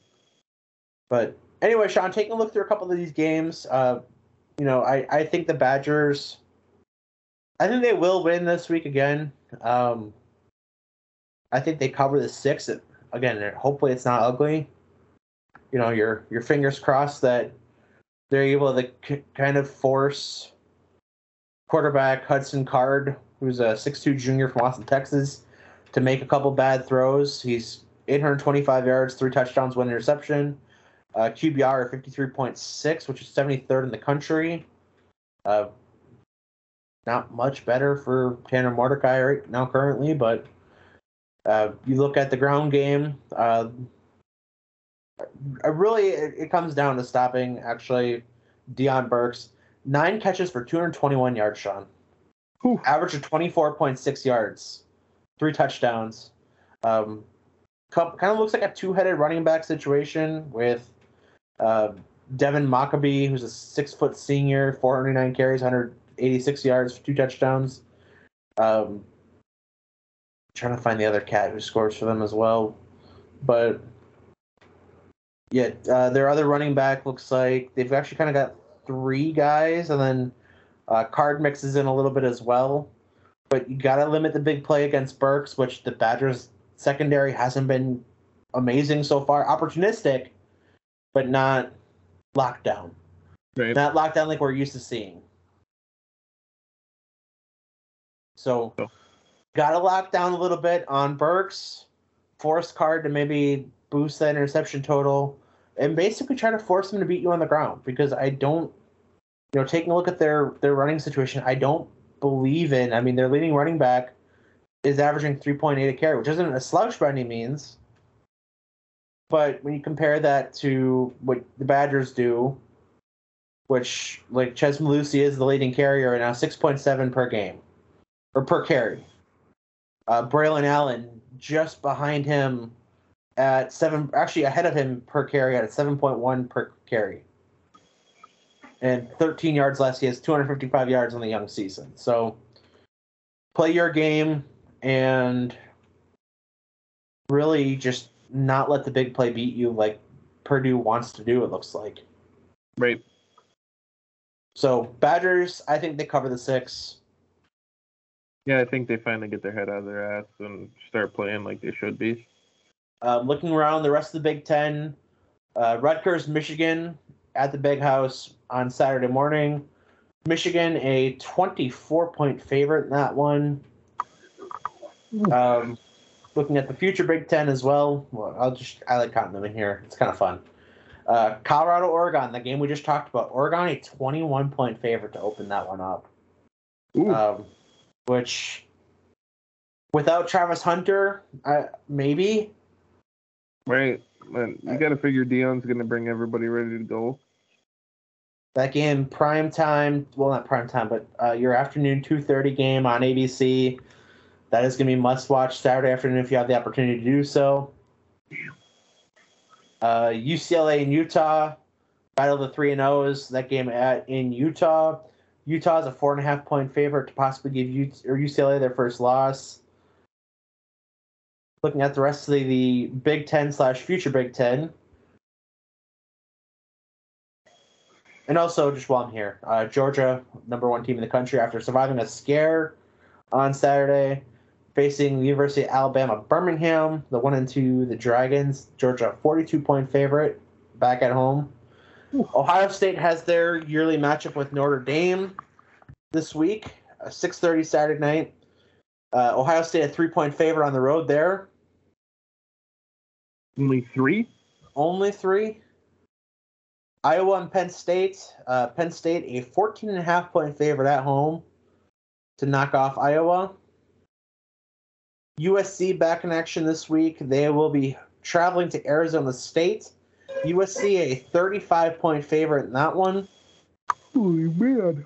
but anyway, Sean, taking a look through a couple of these games, uh, you know, I I think the Badgers. I think they will win this week again. Um, I think they cover the six again, hopefully it's not ugly. You know, your your fingers crossed that they're able to kind of force quarterback Hudson Card, who's a 6'2 junior from Austin, Texas, to make a couple bad throws. He's 825 yards, three touchdowns, one interception. Uh, QBR 53.6, which is 73rd in the country. Uh, not much better for Tanner Mordecai right now currently, but uh, you look at the ground game. Uh, really, it, it, comes down to stopping actually Deion Burks. Nine catches for 221 yards, Sean. Whew. Average of 24.6 yards, three touchdowns. Um, kind of looks like a two-headed running back situation with uh, Devin Mockobee, who's a six-foot senior, 409 carries, 186 yards, two touchdowns. Um, trying to find the other cat who scores for them as well. But yeah, uh, their other running back looks like they've actually kind of got three guys, and then uh, Card mixes in a little bit as well. But you got to limit the big play against Burks, which the Badgers secondary hasn't been amazing so far. Opportunistic, but not lockdown. Right. Not lockdown like we're used to seeing. So. Oh got to lock down a little bit on Burks, force card to maybe boost that interception total, and basically try to force him to beat you on the ground because I don't, you know, taking a look at their their running situation, I don't believe in. I mean, their leading running back is averaging 3.8 a carry, which isn't a slouch by any means. But when you compare that to what the Badgers do, which like Chez Mellusi is the leading carrier now, 6.7 per game or per carry. Uh, Braylon Allen just behind him at seven, actually ahead of him per carry at 7.1 per carry. And 13 yards less. He has 255 yards on the young season. So play your game and really just not let the big play beat you like Purdue wants to do, it looks like. Right. So Badgers, I think they cover the six. Yeah, I think they finally get their head out of their ass and start playing like they should be. Uh, looking around the rest of the Big Ten, uh, Rutgers, Michigan at the Big House on Saturday morning. Michigan a 24 point favorite in that one. Um, looking at the future Big Ten as well. Well, I'll just I like counting them in here. It's kind of fun. Uh, Colorado, Oregon, the game we just talked about. Oregon a 21 point favorite to open that one up. um, which without Travis Hunter, I, maybe. Right, man. You got to figure Deion's going to bring everybody ready to go. That game, prime time. Well, not prime time, but uh, your afternoon two thirty game on ABC. That is going to be must watch Saturday afternoon if you have the opportunity to do so. Uh, UCLA and Utah, battle of the three and O's. That game at in Utah. Utah is a four and a half point favorite to possibly give U- or UCLA their first loss. Looking at the rest of the, the Big Ten slash future Big Ten. And also, just while I'm here, uh, Georgia, number one team in the country, after surviving a scare on Saturday, facing the University of Alabama Birmingham, the one and two, the Dragons. Georgia, 42 point favorite, back at home. Ohio State has their yearly matchup with Notre Dame this week, 6:30 Saturday night. Uh, Ohio State a three point favorite on the road there. Only three. Only three. Iowa and Penn State. Uh, Penn State a 14 and a half point favorite at home to knock off Iowa. USC back in action this week. They will be traveling to Arizona State. USC a 35 point favorite in that one. Holy man.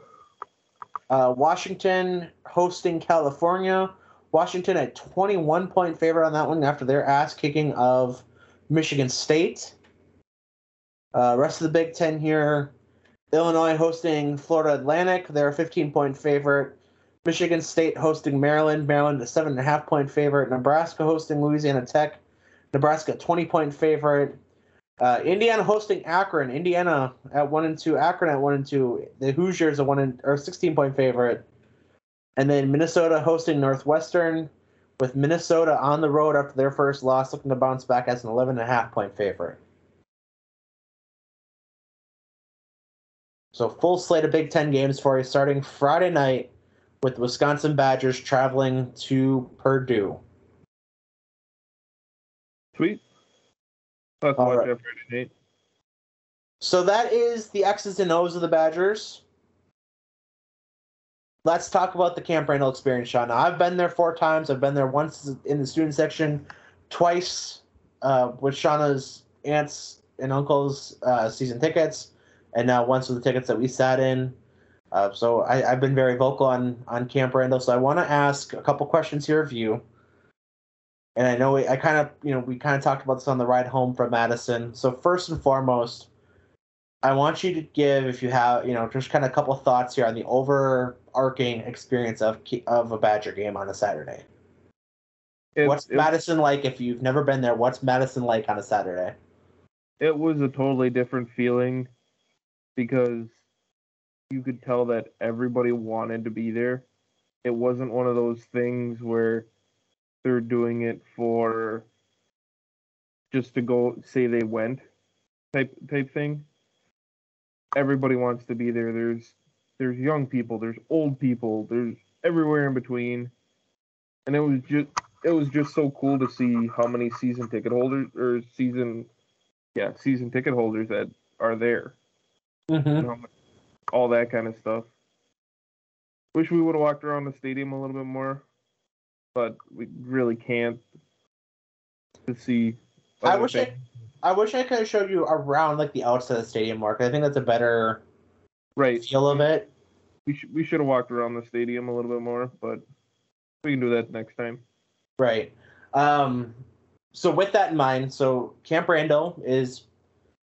Uh, Washington hosting California. Washington a 21 point favorite on that one after their ass kicking of Michigan State. Uh, rest of the Big Ten here. Illinois hosting Florida Atlantic. They're a 15 point favorite. Michigan State hosting Maryland. Maryland a 7.5 point favorite. Nebraska hosting Louisiana Tech. Nebraska 20 point favorite. Uh, Indiana hosting Akron. Indiana at one and two. Akron at one and two. The Hoosiers a one and, or 16 point favorite. And then Minnesota hosting Northwestern, with Minnesota on the road after their first loss, looking to bounce back as an 11 and a half point favorite. So full slate of Big Ten games for you, starting Friday night with the Wisconsin Badgers traveling to Purdue. Sweet. All right. that Friday night. So that is the X's and O's of the Badgers. Let's talk about the Camp Randall experience, Sean. Now, I've been there four times. I've been there once in the student section, twice uh, with Shauna's aunts and uncles' uh, season tickets, and now once with the tickets that we sat in. Uh, so I, I've been very vocal on on Camp Randall. So I want to ask a couple questions here of you. And I know we, I kind of you know we kind of talked about this on the ride home from Madison. So first and foremost, I want you to give, if you have, you know, just kind of a couple of thoughts here on the overarching experience of of a Badger game on a Saturday. It, what's it, Madison like if you've never been there? What's Madison like on a Saturday? it was a totally different feeling because you could tell that everybody wanted to be there. It wasn't one of those things where they're doing it for just to go say they went type type thing. Everybody wants to be there. There's there's young people, there's old people, there's everywhere in between. And it was just it was just so cool to see how many season ticket holders or season yeah, season ticket holders that are there. Mm-hmm. and how much- all that kind of stuff. Wish we would have walked around the stadium a little bit more, but we really can't to see. I wish things. I wish I could have showed you around like the outside of the stadium, Mark. I think that's a better right. feel of it. We should we should have walked around the stadium a little bit more, but we can do that next time. Right. Um, so with that in mind, so Camp Randall is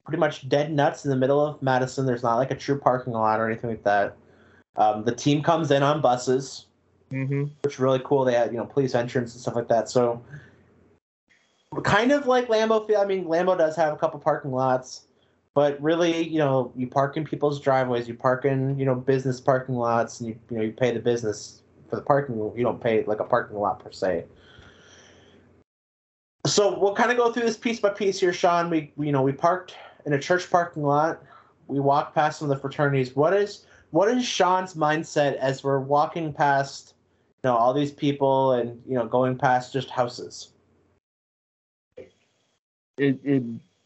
pretty much dead nuts in the middle of Madison. There's not like a true parking lot or anything like that. Um, the team comes in on buses, Mm-hmm. which is really cool. They had you know police entrance and stuff like that. So kind of like Lambeau Field. I mean, Lambeau does have a couple parking lots, but really, you know, you park in people's driveways. You park in you know business parking lots, and you you know you pay the business for the parking. You don't pay like a parking lot per se. So we'll kind of go through this piece by piece here, Sean. We, we you know we parked in a church parking lot. We walked past some of the fraternities. What is what is Sean's mindset as we're walking past, you know, all these people and you know going past just houses? It it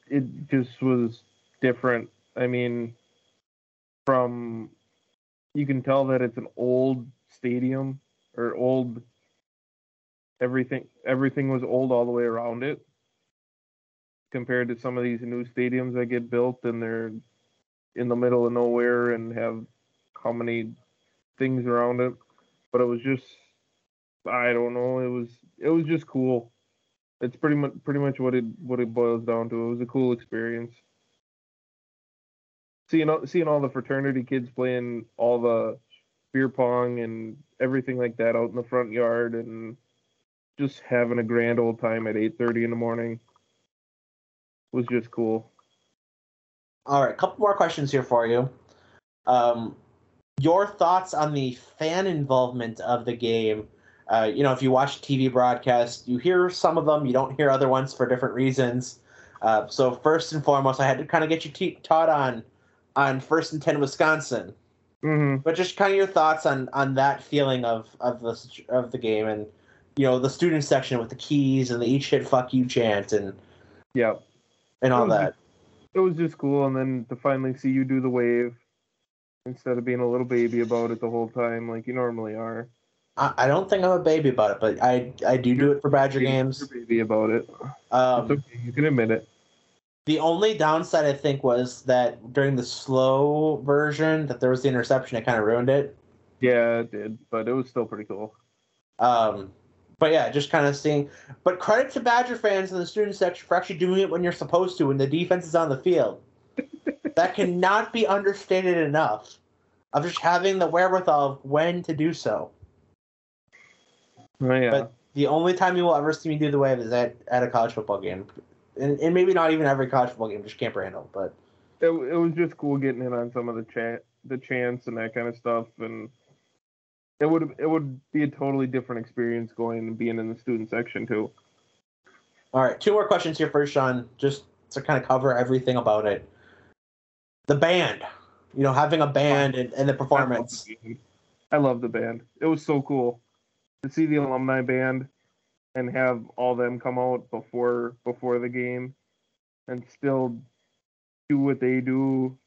it just was different. I mean, from you can tell that it's an old stadium or old everything everything was old all the way around it compared to some of these new stadiums that get built and they're in the middle of nowhere and have how many things around it but it was just i don't know it was it was just cool it's pretty much pretty much what it what it boils down to it was a cool experience seeing all, seeing all the fraternity kids playing all the beer pong and everything like that out in the front yard and just having a grand old time at 8:30 in the morning was just cool. All right, a couple more questions here for you. Um, your thoughts on the fan involvement of the game? Uh, you know, if you watch TV broadcasts, you hear some of them, you don't hear other ones for different reasons. Uh, so first and foremost, I had to kind of get you te- taught on on first and ten Wisconsin. Mm-hmm. But just kind of your thoughts on on that feeling of of the of the game and you know the student section with the keys and the each hit fuck you chant and yeah and all it that. Just, it was just cool, and then to finally see you do the wave instead of being a little baby about it the whole time like you normally are. I, I don't think I'm a baby about it, but I I do do it for Badger games. You're baby about it. Um, it's okay. You can admit it. The only downside I think was that during the slow version that there was the interception. It kind of ruined it. Yeah, it did, but it was still pretty cool. Um, but yeah, just kind of seeing. But credit to Badger fans in the student section for actually doing it when you're supposed to, when the defense is on the field. that cannot be understated enough. Of just having the wherewithal of when to do so. Oh, yeah. But the only time you will ever see me do the wave is at, at a college football game, and, and maybe not even every college football game, just Camp Randall. But it, it was just cool getting in on some of the chat, the chants and that kind of stuff, and it would it would be a totally different experience going and being in the student section too. All right, two more questions here first, Sean, just to kind of cover everything about it. The band, you know, having a band and, and the performance. I love the band. It was so cool to see the alumni band and have all them come out before before the game and still do what they do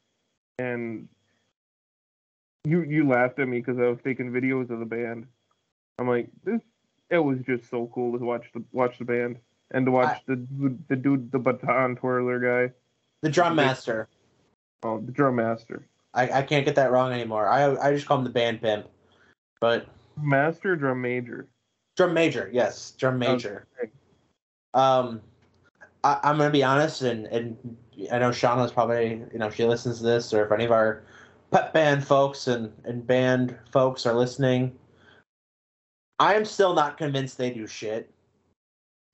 and you you laughed at me because I was taking videos of the band. I'm like this. It was just so cool to watch the watch the band and to watch I, the the dude the baton twirler guy, the drum master. Oh, the drum master. I, I can't get that wrong anymore. I I just call him the band pimp, but master drum major. Drum major, yes, drum major. Okay. Um, I, I'm gonna be honest, and and I know Shauna's probably you know if she listens to this, or if any of our pep band folks and, and band folks are listening, I am still not convinced they do shit.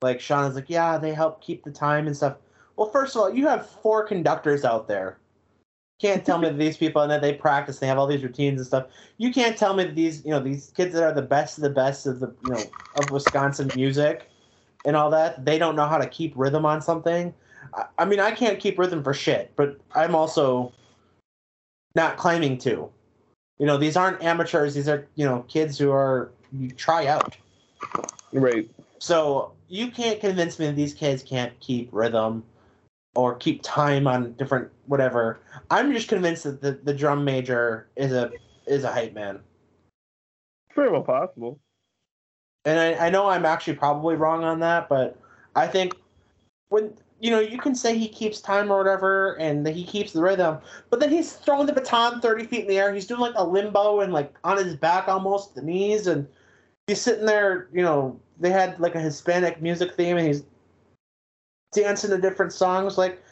Like Shauna's like, yeah, they help keep the time and stuff. Well, first of all, you have four conductors out there. Can't tell me that these people and that they practice, they have all these routines and stuff. You can't tell me that these, you know, these kids that are the best of the best of the, you know, of Wisconsin music and all that, they don't know how to keep rhythm on something. I, I mean, I can't keep rhythm for shit, but I'm also not claiming to. You know, these aren't amateurs. These are you know kids who are you try out. Right. So you can't convince me that these kids can't keep rhythm or keep time on different whatever. I'm just convinced that the, the drum major is a is a hype man. Very well possible. And I, I know I'm actually probably wrong on that, but I think when you know, you can say he keeps time or whatever, and that he keeps the rhythm, but then he's throwing the baton thirty feet in the air. He's doing like a limbo and like on his back almost the knees, and he's sitting there. You know, they had like a Hispanic music theme, and he's dancing to different songs. Like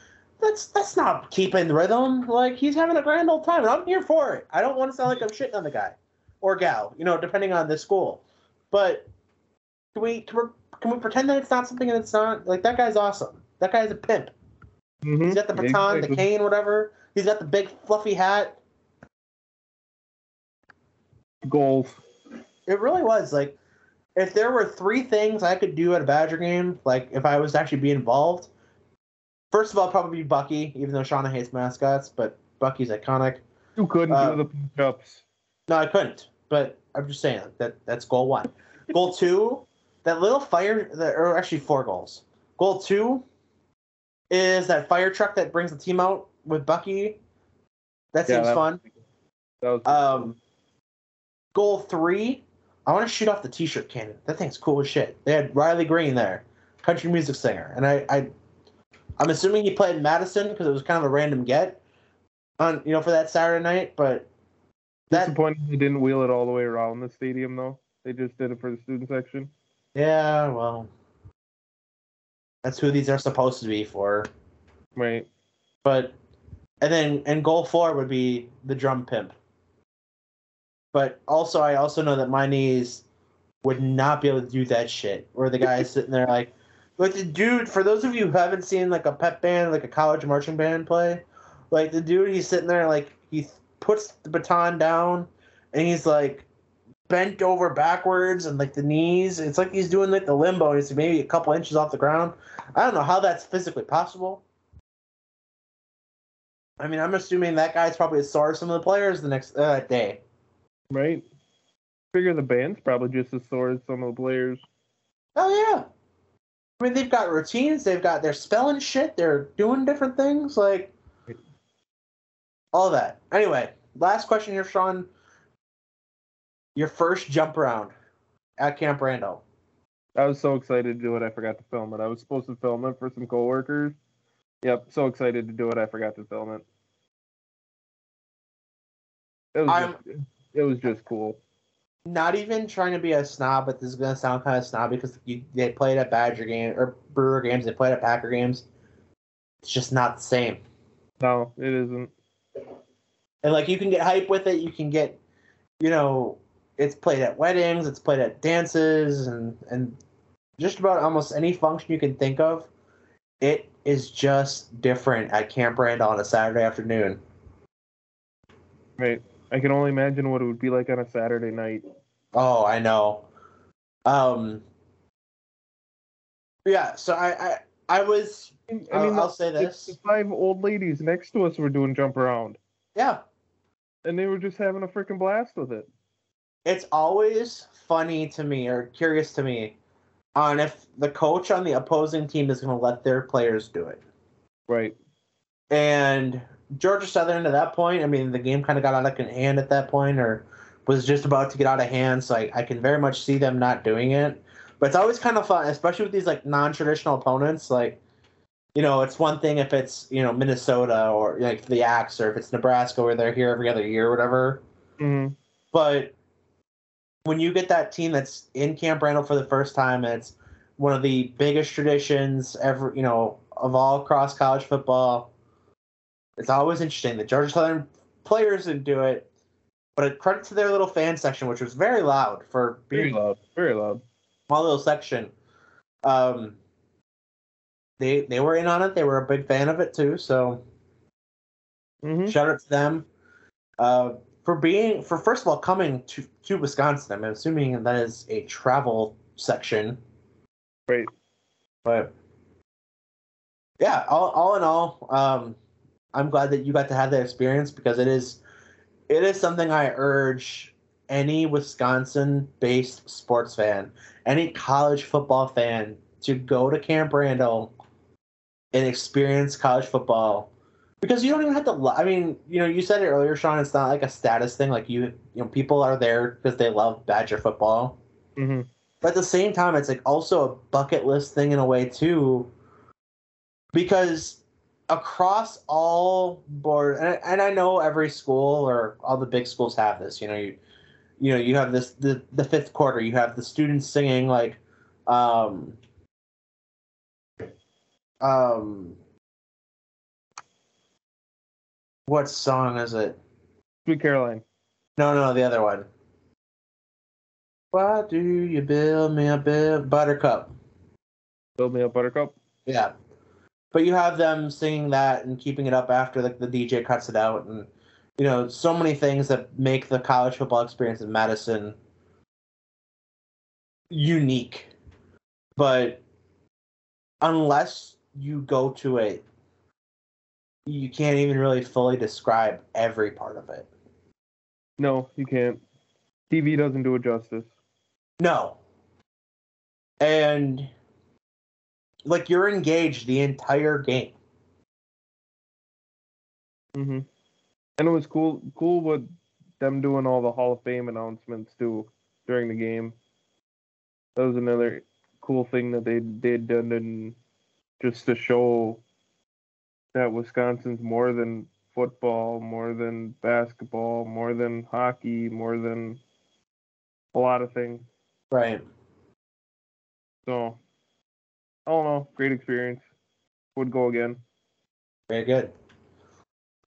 that's that's not keeping rhythm. Like he's having a grand old time, and I'm here for it. I don't want to sound like I'm shitting on the guy or gal, you know, depending on the school. But can we can we, pretend that it's not something and it's not? Like that guy's awesome. That guy's a pimp. Mm-hmm. He's got the baton, exactly. the cane, whatever. He's got the big fluffy hat. Goals. It really was like if there were three things I could do at a Badger game, like if I was to actually be involved. First of all, probably Bucky, even though Shauna hates mascots, but Bucky's iconic. You couldn't uh, do the push-ups. No, I couldn't. But I'm just saying that that's goal one. goal two, that little fire, that, or actually four goals. Goal two, is that fire truck that brings the team out with Bucky. That seems yeah, that, fun. That was um, goal three, I want to shoot off the T-shirt cannon. That thing's cool as shit. They had Riley Green there, country music singer, and I, I I'm assuming he played Madison because it was kind of a random get on you know for that Saturday night, but that Disappointing they didn't wheel it all the way around the stadium though. They just did it for the student section. yeah, well, that's who these are supposed to be for. Right. But and then and goal four would be the drum pimp. But also, I also know that my knees would not be able to do that shit. Where the guy's sitting there like, like the dude. For those of you who haven't seen like a pep band, like a college marching band play, like the dude, he's sitting there like he puts the baton down, and he's like bent over backwards and like the knees. It's like he's doing like the limbo, and he's maybe a couple inches off the ground. I don't know how that's physically possible. I mean, I'm assuming that guy's probably as sore as some of the players the next uh, day. Right. Figure the band's probably just as sore as some of the players. Oh yeah. I mean, they've got routines. They've got they're spelling shit. They're doing different things like all that. Anyway, last question here, Sean. Your first jump around at Camp Randall. I was so excited to do it, I forgot to film it. I was supposed to film it for some coworkers. Yep, so excited to do it, I forgot to film it. It was, I'm- just, it was just cool. Not even trying to be a snob, but this is gonna sound kind of snobby because you, they played at Badger game or Brewer games. They played at Packer games. It's just not the same. No, it isn't. And like you can get hype with it. You can get, you know, it's played at weddings, it's played at dances, and and just about almost any function you can think of. It is just different at Camp Randall on a Saturday afternoon. Right. I can only imagine what it would be like on a Saturday night. Oh, I know. Um. Yeah, so I I, I was I mean, I'll, I'll say this. The five old ladies next to us were doing jump around, Yeah, and they were just having a freaking blast with it. it's always funny to me or curious to me on if the coach on the opposing team is going to let their players do it. Right. And Georgia Southern, at that point, I mean, the game kind of got out of hand at that point, or was just about to get out of hand. So I, I can very much see them not doing it. But it's always kind of fun, especially with these like non-traditional opponents. Like, you know, it's one thing if it's you know Minnesota or like the Axe, or if it's Nebraska where they're here every other year or whatever. hmm But when you get that team that's in Camp Randall for the first time, it's one of the biggest traditions ever, you know, of all across college football. It's always interesting. The Georgia Southern players didn't do it, but a credit to their little fan section, which was very loud for being a loud. Very loud. small little section. Um, they they were in on it. They were a big fan of it too. So hmm Shout out to them uh, for being for first of all coming to to Wisconsin. I'm assuming that is a travel section, Right. but yeah, all, all in all, um, I'm glad that you got to have that experience because it is it is something I urge any Wisconsin-based sports fan, any college football fan, to go to Camp Randall and experience college football because you don't even have to. I mean, you know, you said it earlier, Sean. It's not like a status thing. Like you, you know, people are there because they love Badger football. hmm But at the same time, it's like also a bucket list thing in a way too, because across all board, and, and I know every school or all the big schools have this. You know, you, you know, you have this the the fifth quarter. You have the students singing like, um, um, what song is it? Sweet Caroline. No, no, the other one. Why do you build me a bit buttercup? Build me a buttercup. Yeah. But you have them singing that and keeping it up after like the DJ cuts it out and you know, so many things that make the college football experience in Madison unique. But unless you go to it, you can't even really fully describe every part of it. No, you can't. TV doesn't do it justice. No. And like you're engaged the entire game. hmm And it was cool. Cool with them doing all the Hall of Fame announcements too during the game. That was another cool thing that they did done and just to show that Wisconsin's more than football, more than basketball, more than hockey, more than a lot of things. Right. So I don't know. Great experience. Would go again. Very good.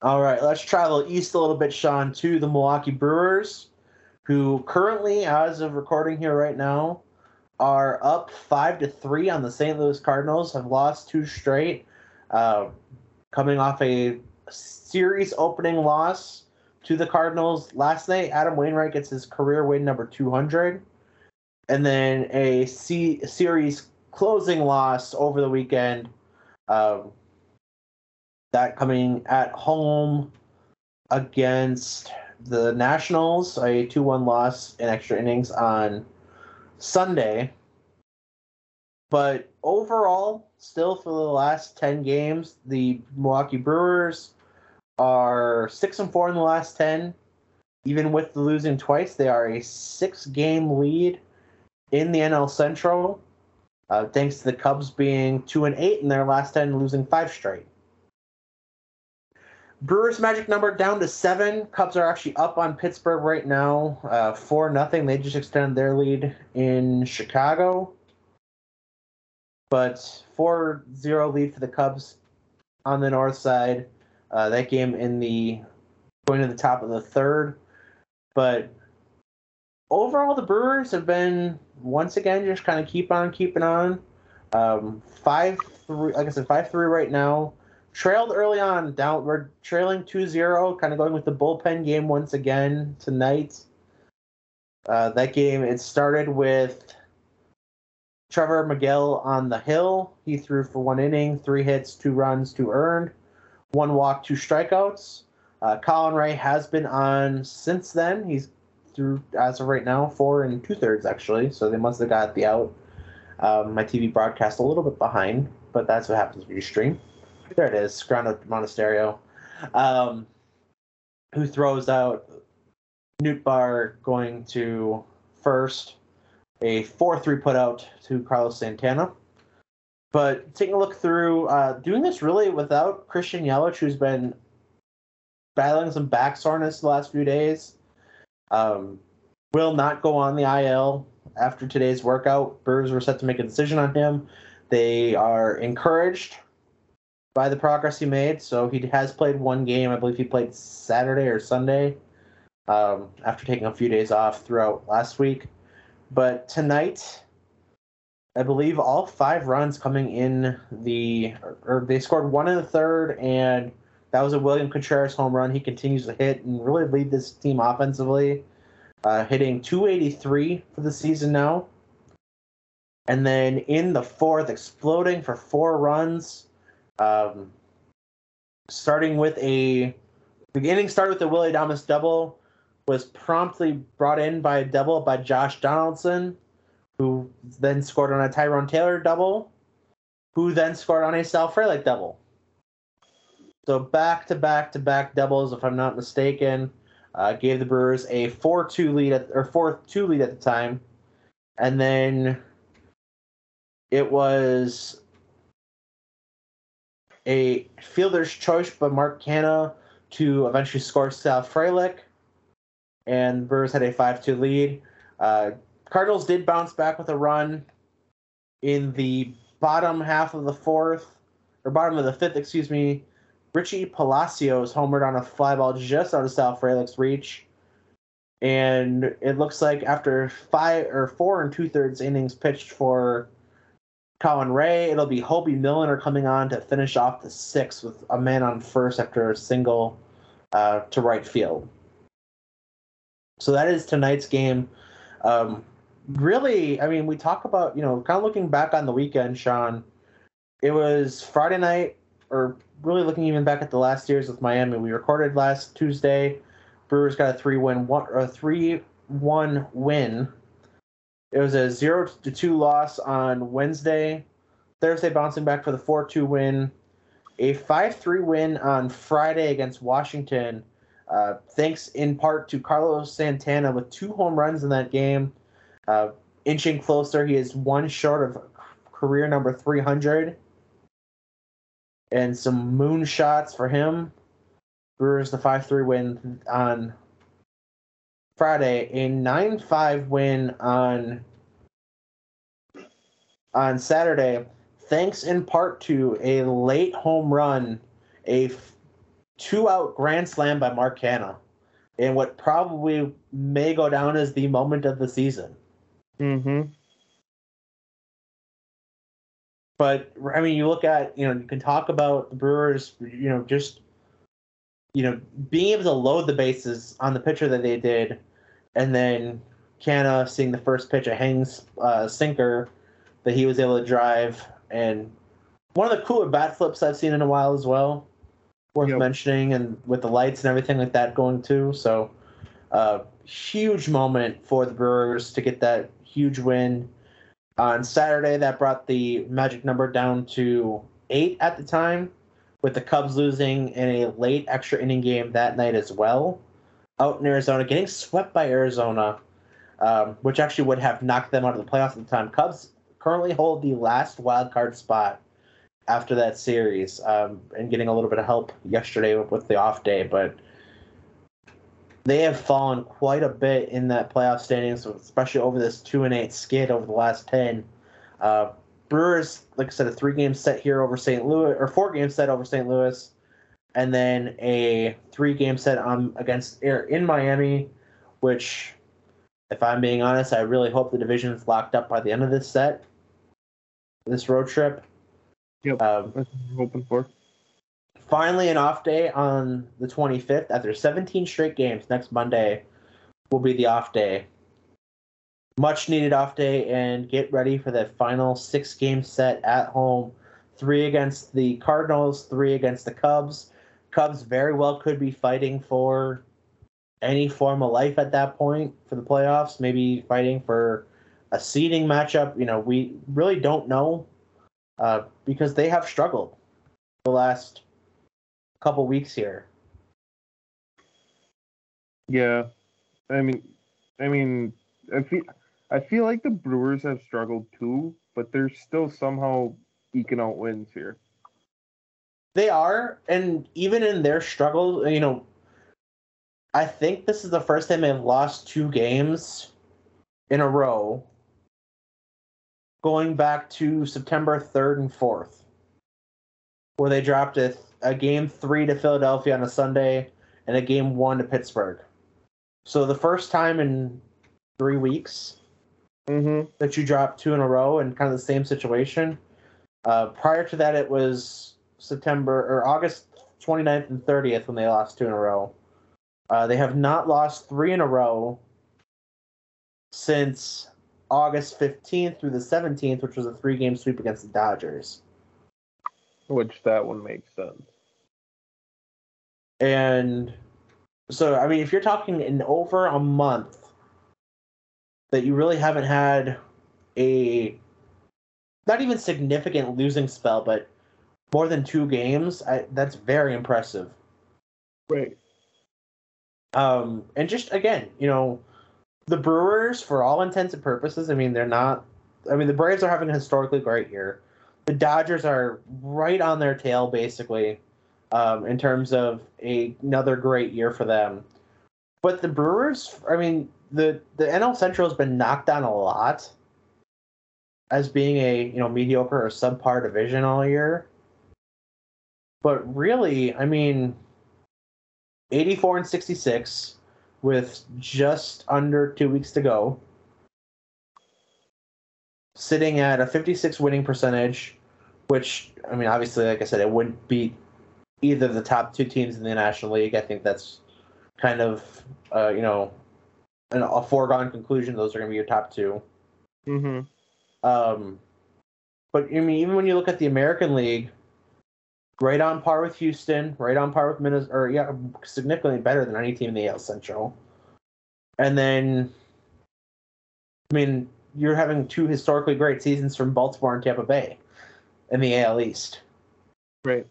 All right, let's travel east a little bit, Sean, to the Milwaukee Brewers, who currently, as of recording here right now, are up five to three on the St. Louis Cardinals. Have lost two straight, uh, coming off a series opening loss to the Cardinals last night. Adam Wainwright gets his career win number 200, and then a C- series closing loss over the weekend. Um, that coming at home against the Nationals, a 2 1 loss in extra innings on Sunday. But overall, still for the last 10 games, the Milwaukee Brewers are 6 and 4 in the last 10. Even with the losing twice, they are a six game lead in the NL Central, uh, thanks to the Cubs being 2 and 8 in their last 10, losing five straight. Brewers magic number down to seven. Cubs are actually up on Pittsburgh right now, uh, four nothing. They just extended their lead in Chicago, but 4-0 lead for the Cubs on the north side. Uh, that game in the going to the top of the third, but overall the Brewers have been once again just kind of keep on keeping on. Um, five three, like I said, five three right now trailed early on. Down, we're trailing 2-0, kind of going with the bullpen game once again tonight. Uh, that game it started with Trevor Megill on the hill. He threw for one inning, three hits, two runs, two earned, one walk, two strikeouts. Uh, Colin Rea has been on since then. He's through as of right now four and two thirds actually, so they must have got the out. Um, my TV broadcast a little bit behind, but that's what happens when you stream. There it is, Grando Monasterio. Um, who throws out Nootbaar going to first, a 4 3 put out to Carlos Santana. But taking a look through, uh, doing this really without Christian Yelich, who's been battling some back soreness the last few days. Um, will not go on the IL after today's workout. Brewers were set to make a decision on him. They are encouraged by the progress he made. So he has played one game. I believe he played Saturday or Sunday um, after taking a few days off throughout last week. But tonight, I believe all five runs coming in the, or they scored one in the third, and that was a William Contreras home run. He continues to hit and really lead this team offensively, uh, hitting 283 for the season now. And then in the fourth, exploding for four runs um, starting with a beginning started with a Willy Adames double, was promptly brought in by a double by Josh Donaldson, who then scored on a Tyrone Taylor double, who then scored on a Sal Frelick double. So back to back to back doubles, if I'm not mistaken, uh, gave the Brewers a four-two lead at, or four-two lead at the time, and then it was a fielder's choice by Mark Canha to eventually score Sal Frelick, and Brewers had a 5 2 lead. Uh, Cardinals did bounce back with a run in the bottom half of the fourth, or bottom of the fifth, excuse me. Richie Palacios homered on a fly ball just out of Sal Frelick's reach. And it looks like after five or four and two thirds innings pitched for Colin Rea, It'll be Hoby Milner coming on to finish off the sixth with a man on first after a single uh, to right field. So that is tonight's game. Um, really, I mean, we talk about, you know, kind of looking back on the weekend, Sean. It was Friday night, or really looking even back at the last years with Miami. We recorded last Tuesday. Brewers got a three win one a three one win it was a zero to two loss on Wednesday. Thursday bouncing back for the four two win. A five three win on Friday against Washington. Uh, thanks in part to Carlos Santana with two home runs in that game. Uh, inching closer, he is one short of career number 300. And some moon shots for him. Brewers the 5 3 win on Friday, a 9 5 win on on Saturday, thanks in part to a late home run, a two out grand slam by Mark Canha, and what probably may go down as the moment of the season. Mm-hmm. But I mean, you look at you know you can talk about the Brewers, you know, just you know being able to load the bases on the pitcher that they did, and then Canha seeing the first pitch, a hangs uh, sinker that he was able to drive, and one of the cooler bat flips I've seen in a while as well, worth Yep. mentioning, and with the lights and everything like that going too. So, uh, huge moment for the Brewers to get that huge win on Saturday. That brought the magic number down to eight at the time, with the Cubs losing in a late extra inning game that night as well. Out in Arizona, getting swept by Arizona, um, which actually would have knocked them out of the playoffs at the time. Cubs currently hold the last wild card spot after that series, um, and getting a little bit of help yesterday with the off day, but they have fallen quite a bit in that playoff standings, especially over this two and eight skid over the last ten. Uh, Brewers, like I said, a three game set here over St. Louis, or four game set over St. Louis, and then a three game set on against in Miami, which, if I'm being honest, I really hope the division is locked up by the end of this set, this road trip. Yep. Um, That's what we're hoping for. Finally an off day on the 25th after 17 straight games next monday will be the off day. Much needed off day and get ready for that final six game set at home. Three against the cardinals three against the cubs. Cubs very well could be fighting for any form of life at that point for the playoffs maybe fighting for a seeding matchup. You know we really don't know uh, because they have struggled the last couple weeks here. Yeah, I mean, I mean, I feel I feel like the Brewers have struggled too, but they're still somehow eking out wins here. They are, and even in their struggle, you know, I think this is the first time they've lost two games in a row, going back to September 3rd and 4th, where they dropped a, a game three to Philadelphia on a Sunday and a game one to Pittsburgh. So the first time in three weeks Mm-hmm. that you dropped two in a row and kind of the same situation. Uh, prior to that, it was September or August 29th and 30th when they lost two in a row. Uh, they have not lost three in a row since August 15th through the 17th, which was a three game sweep against the Dodgers. Which that one makes sense. And so, I mean, if you're talking in over a month that you really haven't had a not even significant losing spell, but more than two games, I, that's very impressive. Right. Um, and just again, you know, the Brewers, for all intents and purposes, I mean, they're not. I mean, the Braves are having a historically great year. The Dodgers are right on their tail, basically, um, in terms of a, another great year for them. But the Brewers, I mean, the the NL Central has been knocked down a lot as being a you know mediocre or subpar division all year. But really, I mean, 84 and 66 with just under two weeks to go. Sitting at a 56 winning percentage, which, I mean, obviously, like I said, it wouldn't beat either of the top two teams in the National League. I think that's kind of, uh, you know, an, a foregone conclusion. Those are going to be your top two. Mm-hmm. Um, but I mean, even when you look at the American League, right on par with Houston, right on par with Minnesota, or yeah, significantly better than any team in the AL Central. And then, I mean, you're having two historically great seasons from Baltimore and Tampa Bay in the AL East. Right.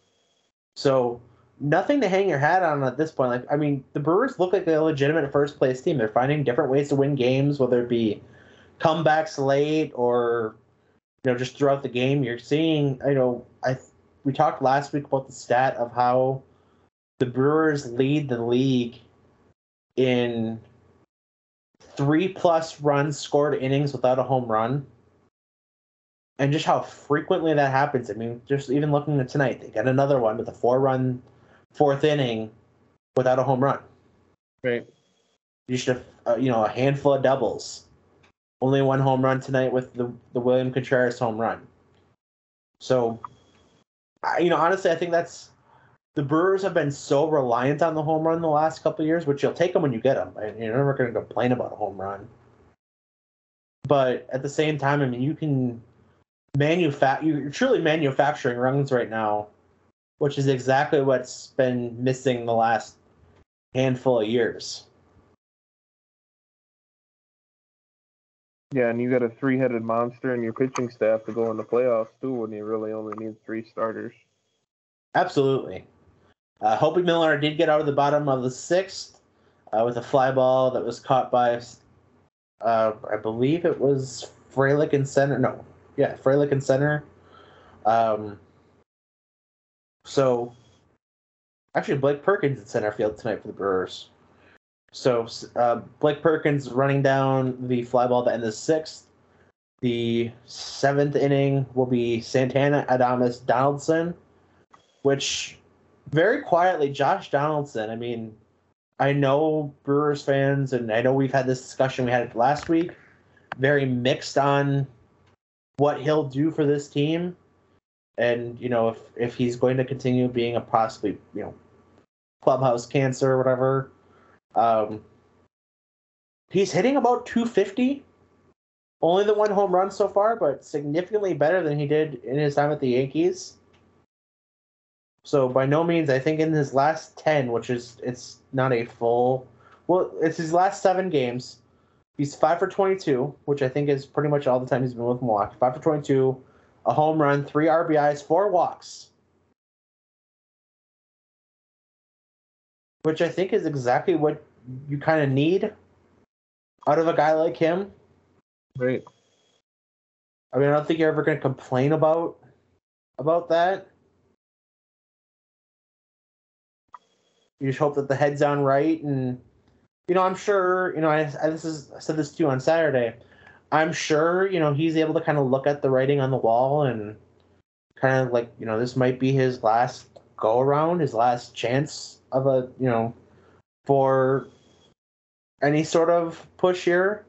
So nothing to hang your hat on at this point. Like, I mean, the Brewers look like a legitimate first place team. They're finding different ways to win games, whether it be comebacks late or you know just throughout the game. You're seeing, you know, I we talked last week about the stat of how the Brewers lead the league in three plus runs scored innings without a home run. And just how frequently that happens. I mean, just even looking at tonight, they got another one with a four run fourth inning without a home run. Right. You should have, uh, you know, a handful of doubles. Only one home run tonight with the, the William Contreras home run. So, I, you know, honestly, I think that's the Brewers have been so reliant on the home run the last couple of years, which you'll take them when you get them. And you're never going to complain about a home run. But at the same time, I mean, you can manufacture. You're truly manufacturing runs right now, which is exactly what's been missing the last handful of years. Yeah, and you got a three-headed monster in your pitching staff to go in the playoffs too, when you really only need three starters. Absolutely. Uh, Hoby Milner did get out of the bottom of the sixth uh, with a fly ball that was caught by, uh, I believe it was Frelick in center. No, yeah, Frelick in center. Um, so, actually, Blake Perkins in center field tonight for the Brewers. So, uh, Blake Perkins running down the fly ball to end the sixth. The seventh inning will be Santana Adames Donaldson, which very quietly, Josh Donaldson. I mean, I know Brewers fans, and I know we've had this discussion we had it last week. Very mixed on what he'll do for this team, and you know if if he's going to continue being a possibly you know clubhouse cancer or whatever. Um, he's hitting about 250. Only the one home run so far, but significantly better than he did in his time at the Yankees. So by no means, I think in his last ten, which is it's not a full, well, it's his last seven games. He's five for twenty-two, which I think is pretty much all the time he's been with Milwaukee. Five for twenty-two, a home run, three RBIs, four walks, which I think is exactly what you kind of need out of a guy like him. Right. I mean, I don't think you're ever going to complain about about that. You just hope that the head's on right, and you know, I'm sure. You know, I, I this is I said this to you on Saturday. I'm sure you know he's able to kind of look at the writing on the wall and kind of like you know this might be his last go around, his last chance of a you know for any sort of push here.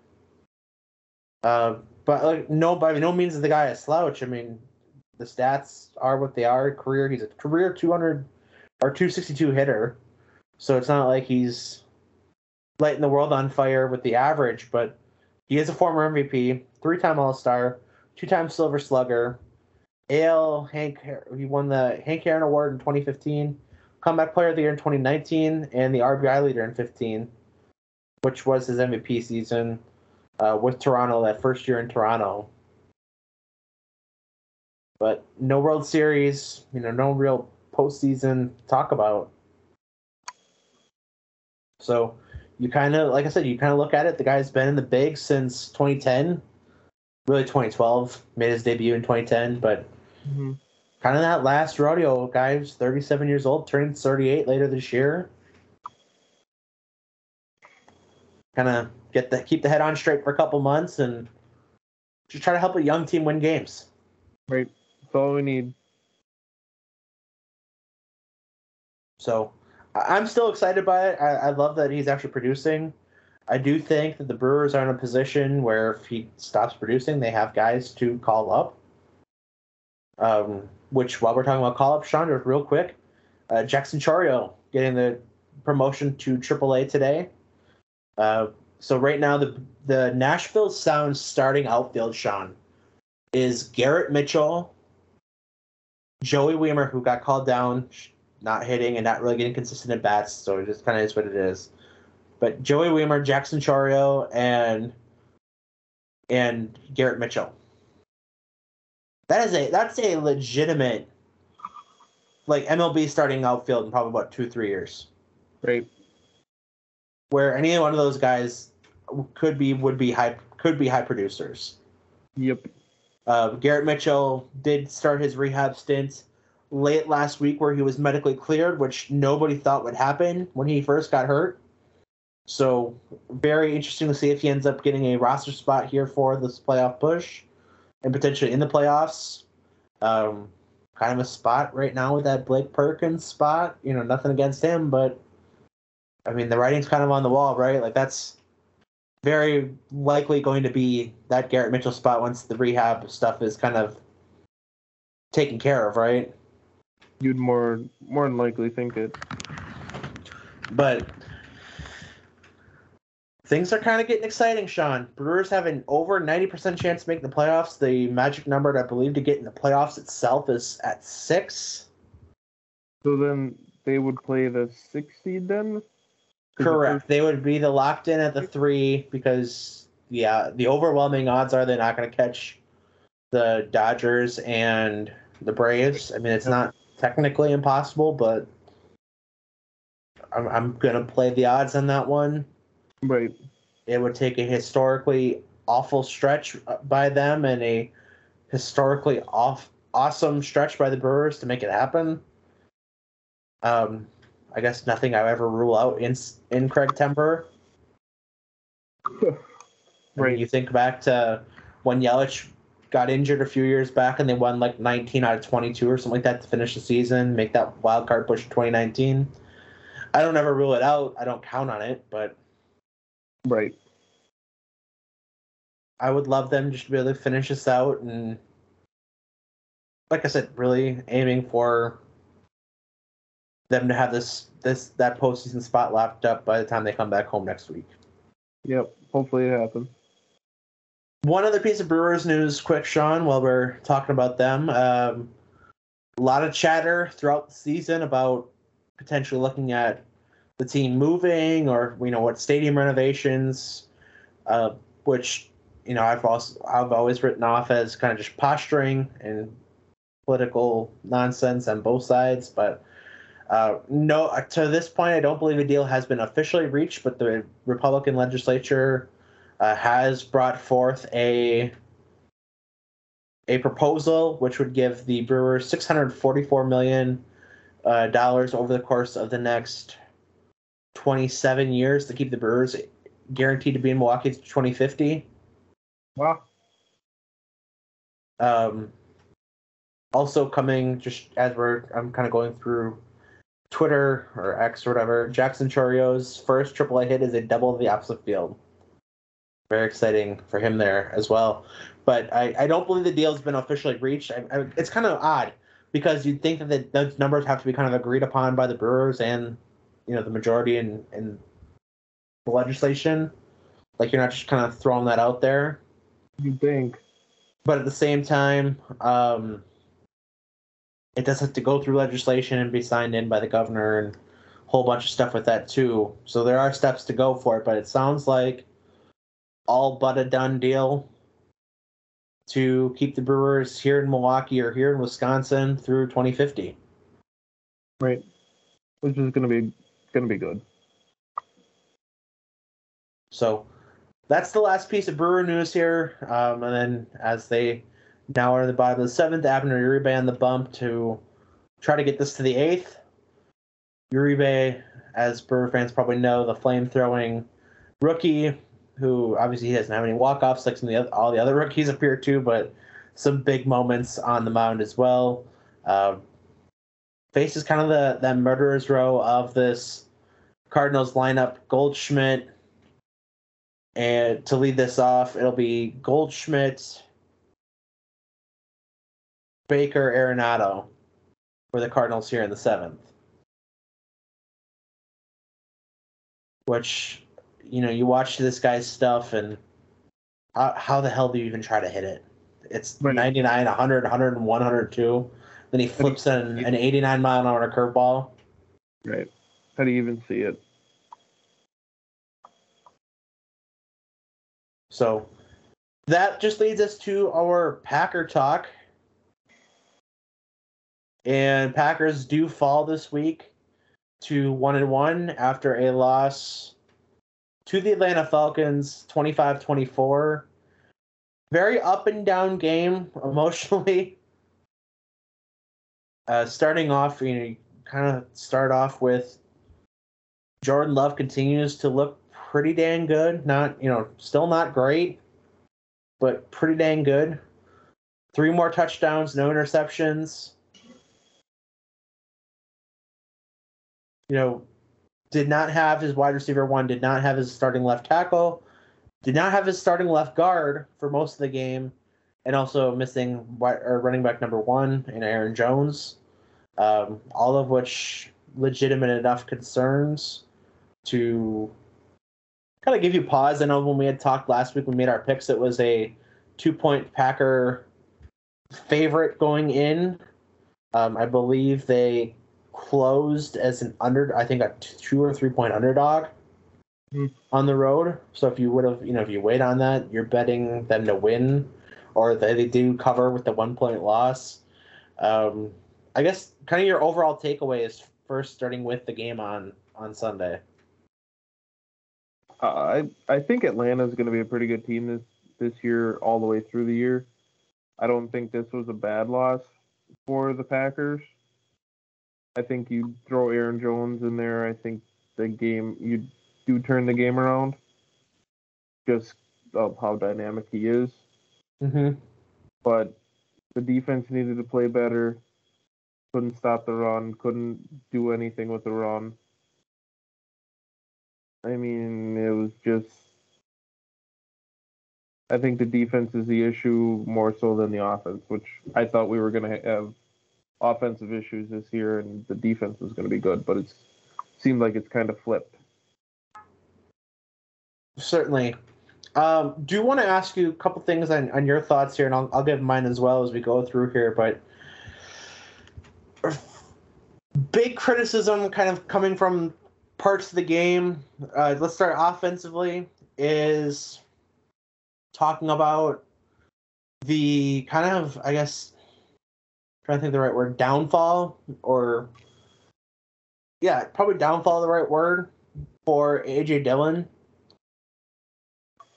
Uh, but like no, by no means is the guy a slouch. I mean, the stats are what they are. Career, he's a career 200 or 262 hitter. So it's not like he's lighting the world on fire with the average, but he is a former MVP, three time All Star, two time Silver Slugger. AL Hank, he won the Hank Aaron Award in 2015, Comeback Player of the Year in 2019, and the RBI leader in 15, which was his MVP season uh, with Toronto that first year in Toronto. But no World Series, you know, no real postseason talk about. So you kind of, like I said, you kind of look at it. The guy's been in the big since 2010, really 2012. Made his debut in 2010, but mm-hmm. kind of that last rodeo. Guy's 37 years old, turning 38 later this year. Kind of get the keep the head on straight for a couple months and just try to help a young team win games. Right, that's all we need. So I'm still excited by it. I, I love that he's actually producing. I do think that the Brewers are in a position where if he stops producing, they have guys to call up. Um, which, while we're talking about call up, Sean, real quick, uh, Jackson Chourio getting the promotion to AAA today. Uh, so right now, the the Nashville Sounds starting outfield, Sean, is Garrett Mitchell, Joey Wiemer, who got called down, not hitting and not really getting consistent at bats, so it just kind of is what it is. But Joey Wiemer, Jackson Chourio, and and Garrett Mitchell. That is a that's a legitimate like MLB starting outfield in probably about two three years, Right. where any one of those guys could be would be high could be high producers. Yep. Uh, Garrett Mitchell did start his rehab stint late last week, where he was medically cleared, which nobody thought would happen when he first got hurt. So very interesting to see if he ends up getting a roster spot here for this playoff push, and potentially in the playoffs. Um, kind of a spot right now with that Blake Perkins spot. You know, nothing against him, but I mean the writing's kind of on the wall, right? Like that's very likely going to be that Garrett Mitchell spot once the rehab stuff is kind of taken care of, right? You'd more more than likely think it. But things are kind of getting exciting, Sean. Brewers have an over 90% chance to make the playoffs. The magic number, I believe, to get in the playoffs itself is at six. So then they would play the six seed then? Correct. They would be the locked in at the three because yeah, the overwhelming odds are they're not going to catch the Dodgers and the Braves. I mean, it's not technically impossible, but I'm, I'm going to play the odds on that one. Right. It would take a historically awful stretch by them and a historically off awesome stretch by the Brewers to make it happen. Um, I guess nothing I ever rule out in in Craig Temper. I mean, Right. you think back to when Yelich got injured a few years back and they won like 19 out of 22 or something like that to finish the season, make that wild card push in 2019. I don't ever rule it out. I don't count on it, but Right. I would love them just to be able to finish this out and like I said, really aiming for them to have this this that postseason spot locked up by the time they come back home next week. Yep. Hopefully it happens. One other piece of Brewers news, quick, Sean, while we're talking about them. Um, a lot of chatter throughout the season about potentially looking at the team moving or you know what stadium renovations, uh, which you know I've also I've always written off as kind of just posturing and political nonsense on both sides. But uh, no, to this point, I don't believe a deal has been officially reached. But the Republican legislature uh, has brought forth a a proposal which would give the Brewers 644 million uh, dollars over the course of the next 27 years to keep the Brewers guaranteed to be in Milwaukee to 2050. Wow. Um, also coming just as we're I'm kind of going through Twitter or X or whatever. Jackson Chourio's first AAA hit is a double of the opposite field. Very exciting for him there as well. But I, I don't believe the deal's been officially reached. I, I, it's kind of odd because you'd think that the, those numbers have to be kind of agreed upon by the Brewers and you know the majority in, in the legislation. Like you're not just kind of throwing that out there You think? but at the same time, um, it does have to go through legislation and be signed in by the governor and a whole bunch of stuff with that too. So there are steps to go for it, but it sounds like all but a done deal to keep the Brewers here in Milwaukee or here in Wisconsin through 2050. Right. Which is gonna be gonna be good. So that's the last piece of Brewer news here. Um, and then as they now are in the bottom of the seventh, Abner Uribe on the bump to try to get this to the eighth. Uribe, as Brewer fans probably know, the flame throwing rookie, who obviously he doesn't have any walk offs like some of the other, all the other rookies appear to, but some big moments on the mound as well. Uh, faces kind of the that murderer's row of this Cardinals lineup: Goldschmidt, and to lead this off, it'll be Goldschmidt, Baker, Arenado for the Cardinals here in the seventh. Which, you know, you watch this guy's stuff and how, how the hell do you even try to hit it? It's Right. 99, 100, 101, 102. Then he flips an, an 89 mile an hour curveball. Right. How do you even see it? So that just leads us to our Packer talk. And Packers do fall this week to one and one after a loss to the Atlanta Falcons 25-24. Very up and down game emotionally. Uh, starting off, you know, you kind of start off with Jordan Love continues to look pretty dang good. Not, you know, still not great, but pretty dang good. Three more touchdowns, no interceptions. You know, did not have his wide receiver one, did not have his starting left tackle, did not have his starting left guard for most of the game, and also missing or running back number one in Aaron Jones. Um, all of which legitimate enough concerns to kind of give you pause. I know when we had talked last week, we made our picks. It was a two point Packer favorite going in. Um, I believe they closed as an under, I think a two or three point underdog mm. on the road. So if you would have, you know, if you wait on that, you're betting them to win, or that they do cover with the one point loss. Um, I guess kind of your overall takeaway is first starting with the game on on Sunday. Uh, I I think Atlanta is going to be a pretty good team this this year all the way through the year. I don't think this was a bad loss for the Packers. I think you throw Aaron Jones in there. I think the game you do turn the game around, just of how dynamic he is. Mm-hmm. But the defense needed to play better. Couldn't stop the run. Couldn't do anything with the run. I mean, it was just. I think the defense is the issue more so than the offense, which I thought we were going to have offensive issues this year and the defense was going to be good, but it seemed like it's kind of flipped. Certainly. Um, do want to ask you a couple things on, on your thoughts here, and I'll, I'll give mine as well as we go through here. But big criticism kind of coming from parts of the game. Uh, let's start offensively. Is talking about the kind of, I guess, trying to think the right word, downfall or yeah, probably downfall the right word for AJ Dillon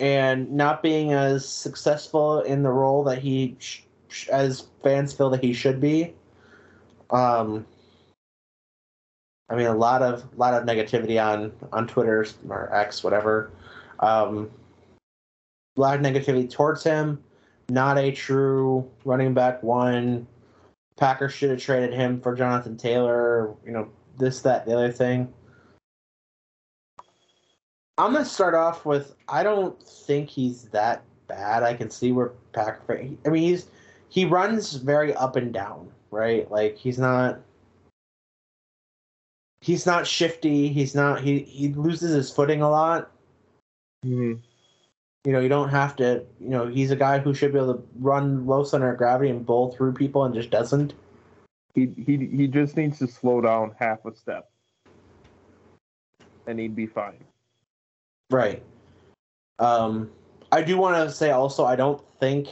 and not being as successful in the role that he sh- as fans feel that he should be. Um, I mean, a lot of lot of negativity on on Twitter or X, whatever. Um, a lot of negativity towards him. Not a true running back one. Packers should have traded him for Jonathan Taylor. You know, this, that, the other thing. I'm gonna start off with I don't think he's that bad. I can see where Packer. I mean, he's he runs very up and down, right? Like he's not he's not shifty. He's not he he loses his footing a lot. Mm-hmm. You know, you don't have to. You know, he's a guy who should be able to run low center of gravity and bowl through people, and just doesn't. He he he just needs to slow down half a step, and he'd be fine. Right. Um, I do want to say also, I don't think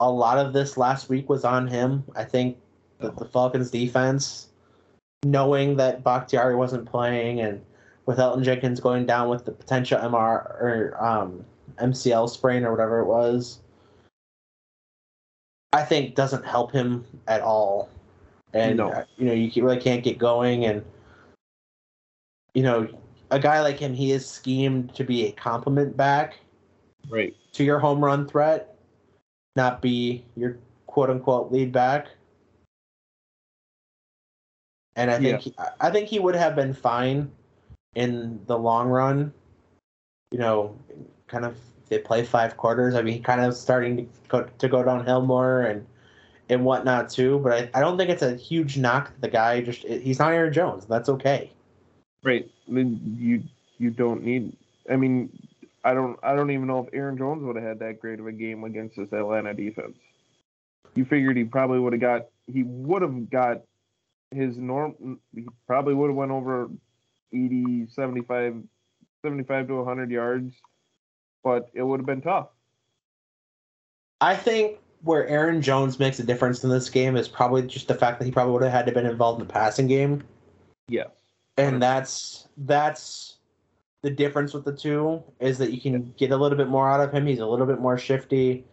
a lot of this last week was on him. I think that the Falcons defense, knowing that Bakhtiari wasn't playing and with Elgton Jenkins going down with the potential MR or um, MCL sprain or whatever it was, I think doesn't help him at all. And no. Uh, you know, you really can't get going and you know, a guy like him, he is schemed to be a complement back, right, to your home run threat, not be your quote unquote lead back. And I think yeah. he, I think he would have been fine in the long run. You know, kind of they play five quarters. I mean, kind of starting to go to go downhill more and and whatnot too. But I, I don't think it's a huge knock. The guy just he's not Aaron Jones. That's okay. Right. I mean, you you don't need. I mean, I don't I don't even know if Aaron Jones would have had that great of a game against this Atlanta defense. You figured he probably would have got he would have got his norm. He probably would have went over 80, 75, 75 to 100 yards, but it would have been tough. I think where Aaron Jones makes a difference in this game is probably just the fact that he probably would have had to been involved in the passing game. Yeah. And that's that's the difference with the two is that you can get a little bit more out of him. He's a little bit more shifty.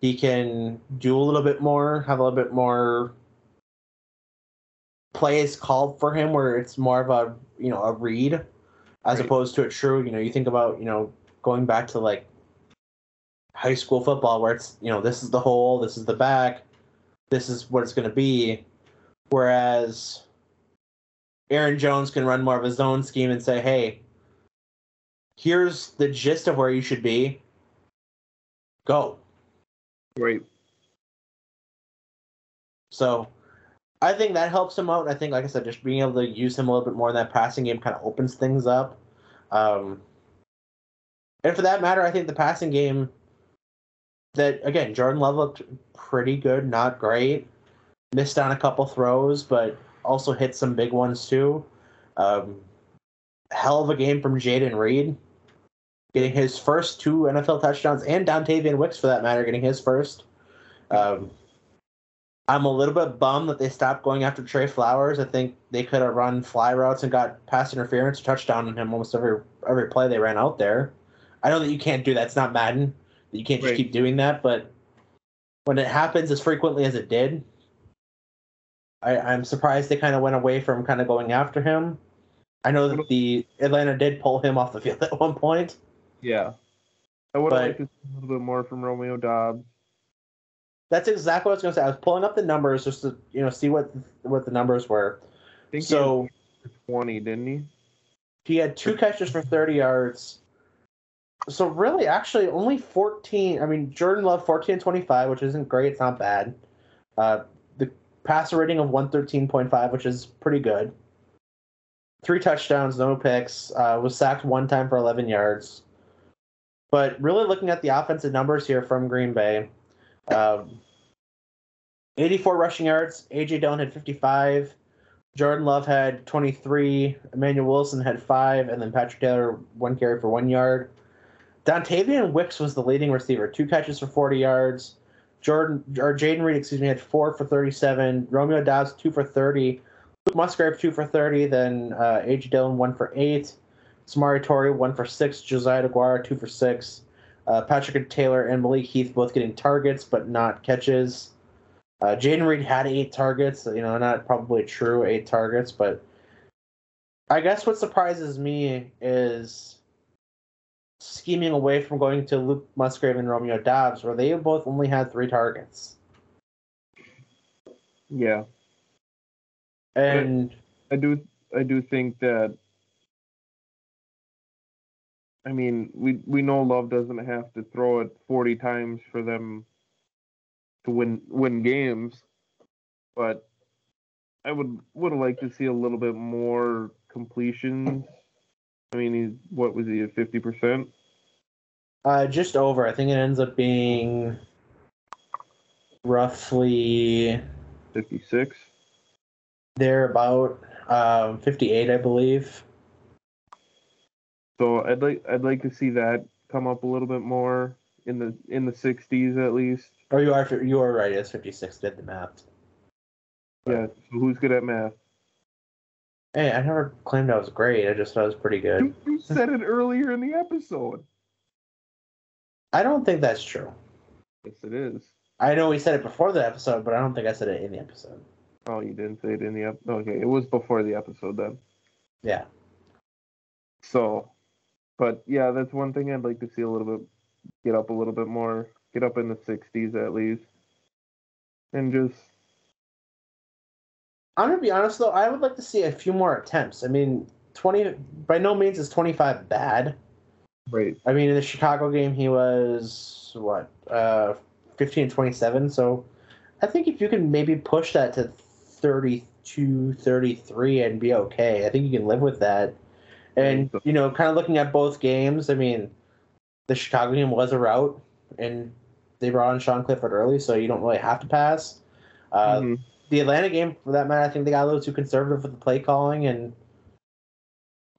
He can do a little bit more, have a little bit more plays called for him where it's more of a you know a read as Right. opposed to a true you know you think about you know going back to like high school football where it's you know this is the hole this is the back this is what it's going to be whereas aaron jones can run more of a zone scheme and say hey here's the gist of where you should be go Right. So I think that helps him out. I think, like I said, just being able to use him a little bit more in that passing game kind of opens things up. Um, and for that matter, I think the passing game that again, Jordan Love looked pretty good, not great. Missed on a couple throws, but also hit some big ones too. Um, hell of a game from Jayden Reed, getting his first two NFL touchdowns, and Dontayvion Wicks for that matter, getting his first. Um, I'm a little bit bummed that they stopped going after Trey Flowers. I think they could have run fly routes and got pass interference or touchdown on him almost every every play they ran out there. I know that you can't do that. It's not Madden. That you can't just Right. keep doing that, but when it happens as frequently as it did, I, I'm surprised they kind of went away from kind of going after him. I know that the Atlanta did pull him off the field at one point. Yeah. I would But- liked to see a little bit more from Romeo Doubs. That's exactly what I was going to say. I was pulling up the numbers just to you know see what what the numbers were. I think So he 20, didn't he? he had two catches for 30 yards. So really, actually, only 14. I mean, Jordan Love 14 and 25, which isn't great. It's not bad. Uh, the passer rating of 113.5, which is pretty good. Three touchdowns, no picks. Uh, was sacked one time for 11 yards. But really, looking at the offensive numbers here from Green Bay, um, 84 rushing yards. AJ Dillon had 55. Jordan Love had 23, Emmanuel Wilson had five, and then Patrick Taylor one carry for one yard. Dontayvion Wicks was the leading receiver, two catches for 40 yards. Jordan or Jayden Reed, excuse me, had four for 37. Romeo Doubs two for 30. Luke Musgrave two for 30. Then uh, A.J. Dillon one for eight. Samori Toure one for six. Josiah Deguara two for six. Uh, Patrick and Taylor and Malik Heath both getting targets but not catches. Uh, Jayden Reed had eight targets. You know, not probably true eight targets, but I guess what surprises me is scheming away from going to Luke Musgrave and Romeo Doubs, where they both only had three targets. Yeah. And I do I do think that I mean, we we know Love doesn't have to throw it 40 times for them to win win games, but I would would have liked to see a little bit more completions. I mean, he's what was he at 50%? uh, just over, I think it ends up being roughly 56. They're about um, 58, I believe. So I'd like I'd like to see that come up a little bit more in the in the 60s at least. Or you are you are right. It's 56. Did the math. Yeah. So who's good at math? Hey, I never claimed I was great. I just thought I was pretty good. You, you said it earlier in the episode. I don't think that's true. Yes, it is. I know we said it before the episode, but I don't think I said it in the episode. Oh, you didn't say it in the ep- okay. It was before the episode then. Yeah. So, but yeah, that's one thing I'd like to see a little bit get up a little bit more, get up in the 60s at least, and just I'm gonna be honest though. I would like to see a few more attempts. I mean, 20 by no means is 25 bad. right. I mean, in the Chicago game, he was what uh, 15 and 27. So I think if you can maybe push that to 32, 33 and be okay, I think you can live with that. And you know, kind of looking at both games, I mean, the Chicago game was a route, and they brought on Sean Clifford early, so you don't really have to pass. Uh, Mhm. the Atlanta game, for that matter, I think they got a little too conservative with the play calling, and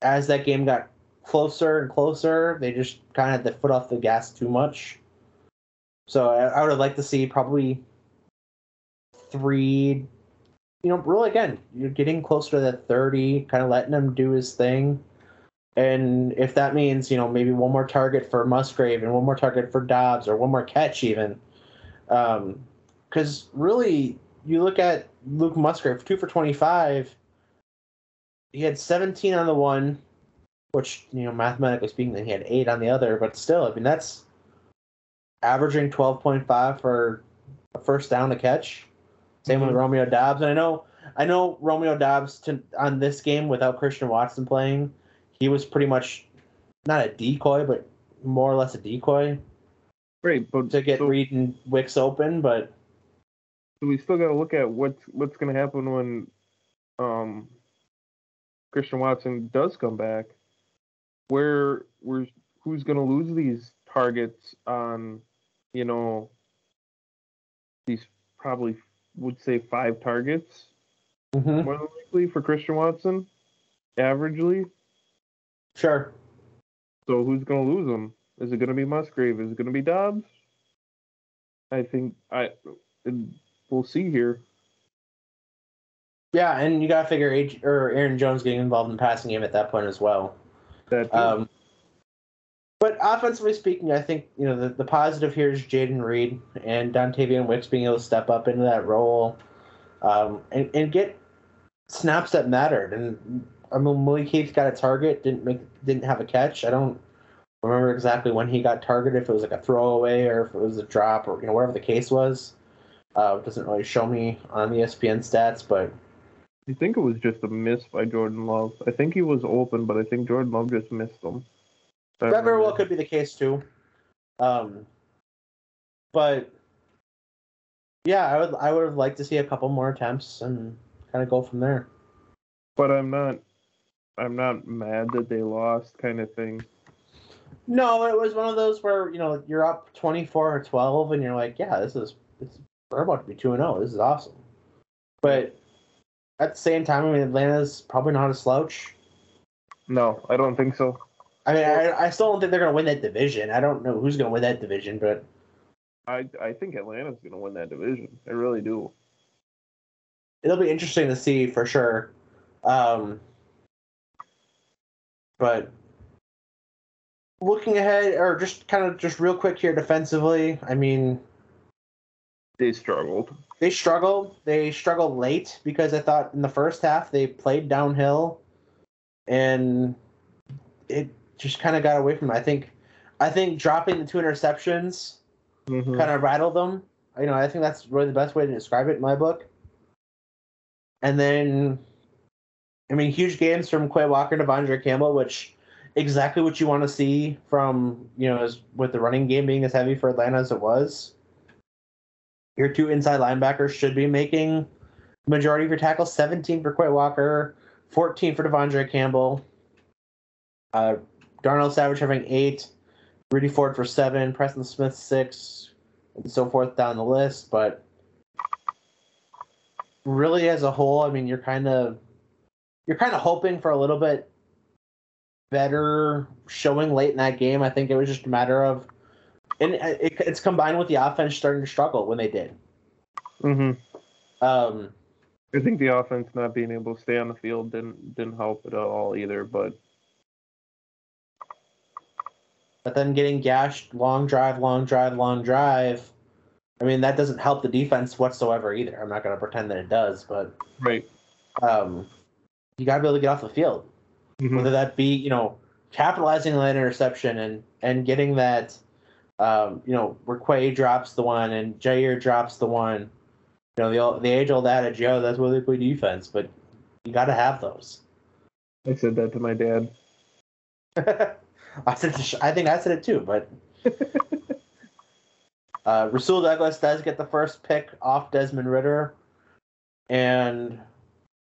as that game got closer and closer, they just kind of had the foot off the gas too much. So I, I would have liked to see probably three. You know, really again, you're getting closer to that thirty, kind of letting him do his thing. And if that means, you know, maybe one more target for Musgrave and one more target for Doubs or one more catch even. Because um, really, you look at Luke Musgrave, two for 25. He had 17 on the one, which, you know, mathematically speaking, he had eight on the other. But still, I mean, that's averaging 12.5 for a first down to catch. Same mm-hmm. with Romeo Doubs. And I know, I know Romeo Doubs to, on this game without Christian Watson playing – he was pretty much not a decoy, but more or less a decoy. Right, but to get so, Reed and Wicks open, but we still got to look at what's what's going to happen when um, Christian Watson does come back. Where where who's going to lose these targets on, you know, these probably would say five targets mm-hmm. more than likely for Christian Watson, averagely. Sure. So who's going to lose them? Is it going to be Musgrave? Is it going to be Doubs? I think I we'll see here. Yeah, and you got to figure H, or Aaron Jones getting involved in the passing game at that point as well. That um, but offensively speaking, I think you know the, the positive here is Jayden Reed and Dontayvion Wicks being able to step up into that role um, and, and get snaps that mattered. And I mean, Malik Heath got a target, didn't make, didn't have a catch. I don't remember exactly when he got targeted, if it was like a throwaway or if it was a drop or you know whatever the case was. Uh, it doesn't really show me on the ESPN stats, but I think it was just a miss by Jordan Love. I think he was open, but I think Jordan Love just missed him. That very well could be the case too. Um, but yeah, I would I would have liked to see a couple more attempts and kind of go from there. But I'm not I'm not mad that they lost, kind of thing. No, it was one of those where you know you're up 24 or 12, and you're like, yeah, this is it's, we're about to be two and zero. This is awesome. But at the same time, I mean, Atlanta's probably not a slouch. No, I don't think so. I mean, I, I still don't think they're going to win that division. I don't know who's going to win that division, but I I think Atlanta's going to win that division. I really do. It'll be interesting to see for sure. Um, but looking ahead, or just kind of just real quick here defensively, I mean, they struggled. They struggled. They struggled late because I thought in the first half they played downhill, and it just kind of got away from. Them. I think, I think dropping the two interceptions mm-hmm. kind of rattled them. You know, I think that's really the best way to describe it in my book. And then I mean, huge games from Quay Walker De'Vondre Campbell, which exactly what you want to see from you know with the running game being as heavy for Atlanta as it was. Your two inside linebackers should be making majority of your tackles. 17 for Quay Walker, 14 for De'Vondre Campbell. Uh, Darnell Savage having eight, Rudy Ford for seven, Preston Smith six, and so forth down the list. But really, as a whole, I mean, you're kind of you're kind of hoping for a little bit better showing late in that game. I think it was just a matter of, and it, it's combined with the offense starting to struggle when they did. Mm-hmm. Um, I think the offense not being able to stay on the field didn't didn't help at all either. But but then getting gashed, long drive, long drive, long drive. I mean that doesn't help the defense whatsoever either. I'm not going to pretend that it does, but right. Um, you got to be able to get off the field. Mm-hmm. Whether that be, you know, capitalizing on that interception and and getting that, um, you know, where Quay drops the one and Jaire drops the one. You know, the the age old adage, yo, that's where they play defense, but you got to have those. I said that to my dad. I said, I think I said it too, but. uh, Rasul Douglas does get the first pick off Desmond Ridder, and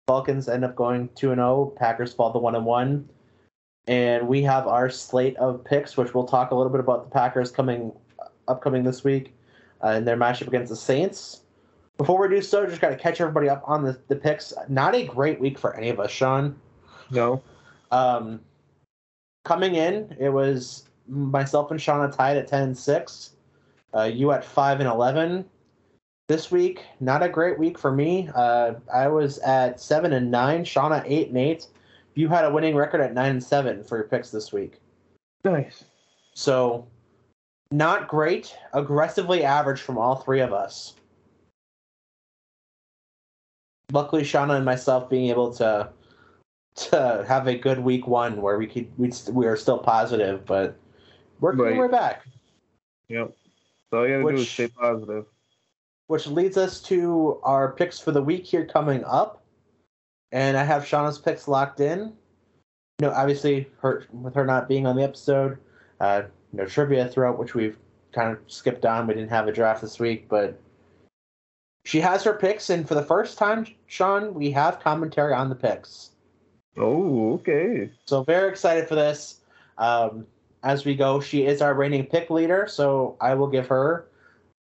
Falcons end up going 2 and 0. Packers fall to 1 and 1. And we have our slate of picks, which we'll talk a little bit about the Packers coming upcoming this week uh, in their matchup against the Saints. Before we do so, just got to catch everybody up on the, the picks. Not a great week for any of us, Sean. No. Um, coming in, it was myself and Sean tied at 10 and 6. Uh, you at five and eleven this week. Not a great week for me. Uh, I was at seven and nine. Shauna eight and eight. You had a winning record at nine and seven for your picks this week. Nice. So, not great. Aggressively average from all three of us. Luckily, Shauna and myself being able to to have a good week one where we could we we are still positive, but we're Right. we're back. Yep. So all you gotta do is stay positive. Which leads us to our picks for the week here coming up. And I have Shauna's picks locked in. You know, obviously, her with her not being on the episode, uh, no trivia throughout, which we've kind of skipped on. We didn't have a draft this week, but she has her picks, and for the first time, Sean, we have commentary on the picks. Oh, okay. So very excited for this. Um, as we go, she is our reigning pick leader, so I will give her.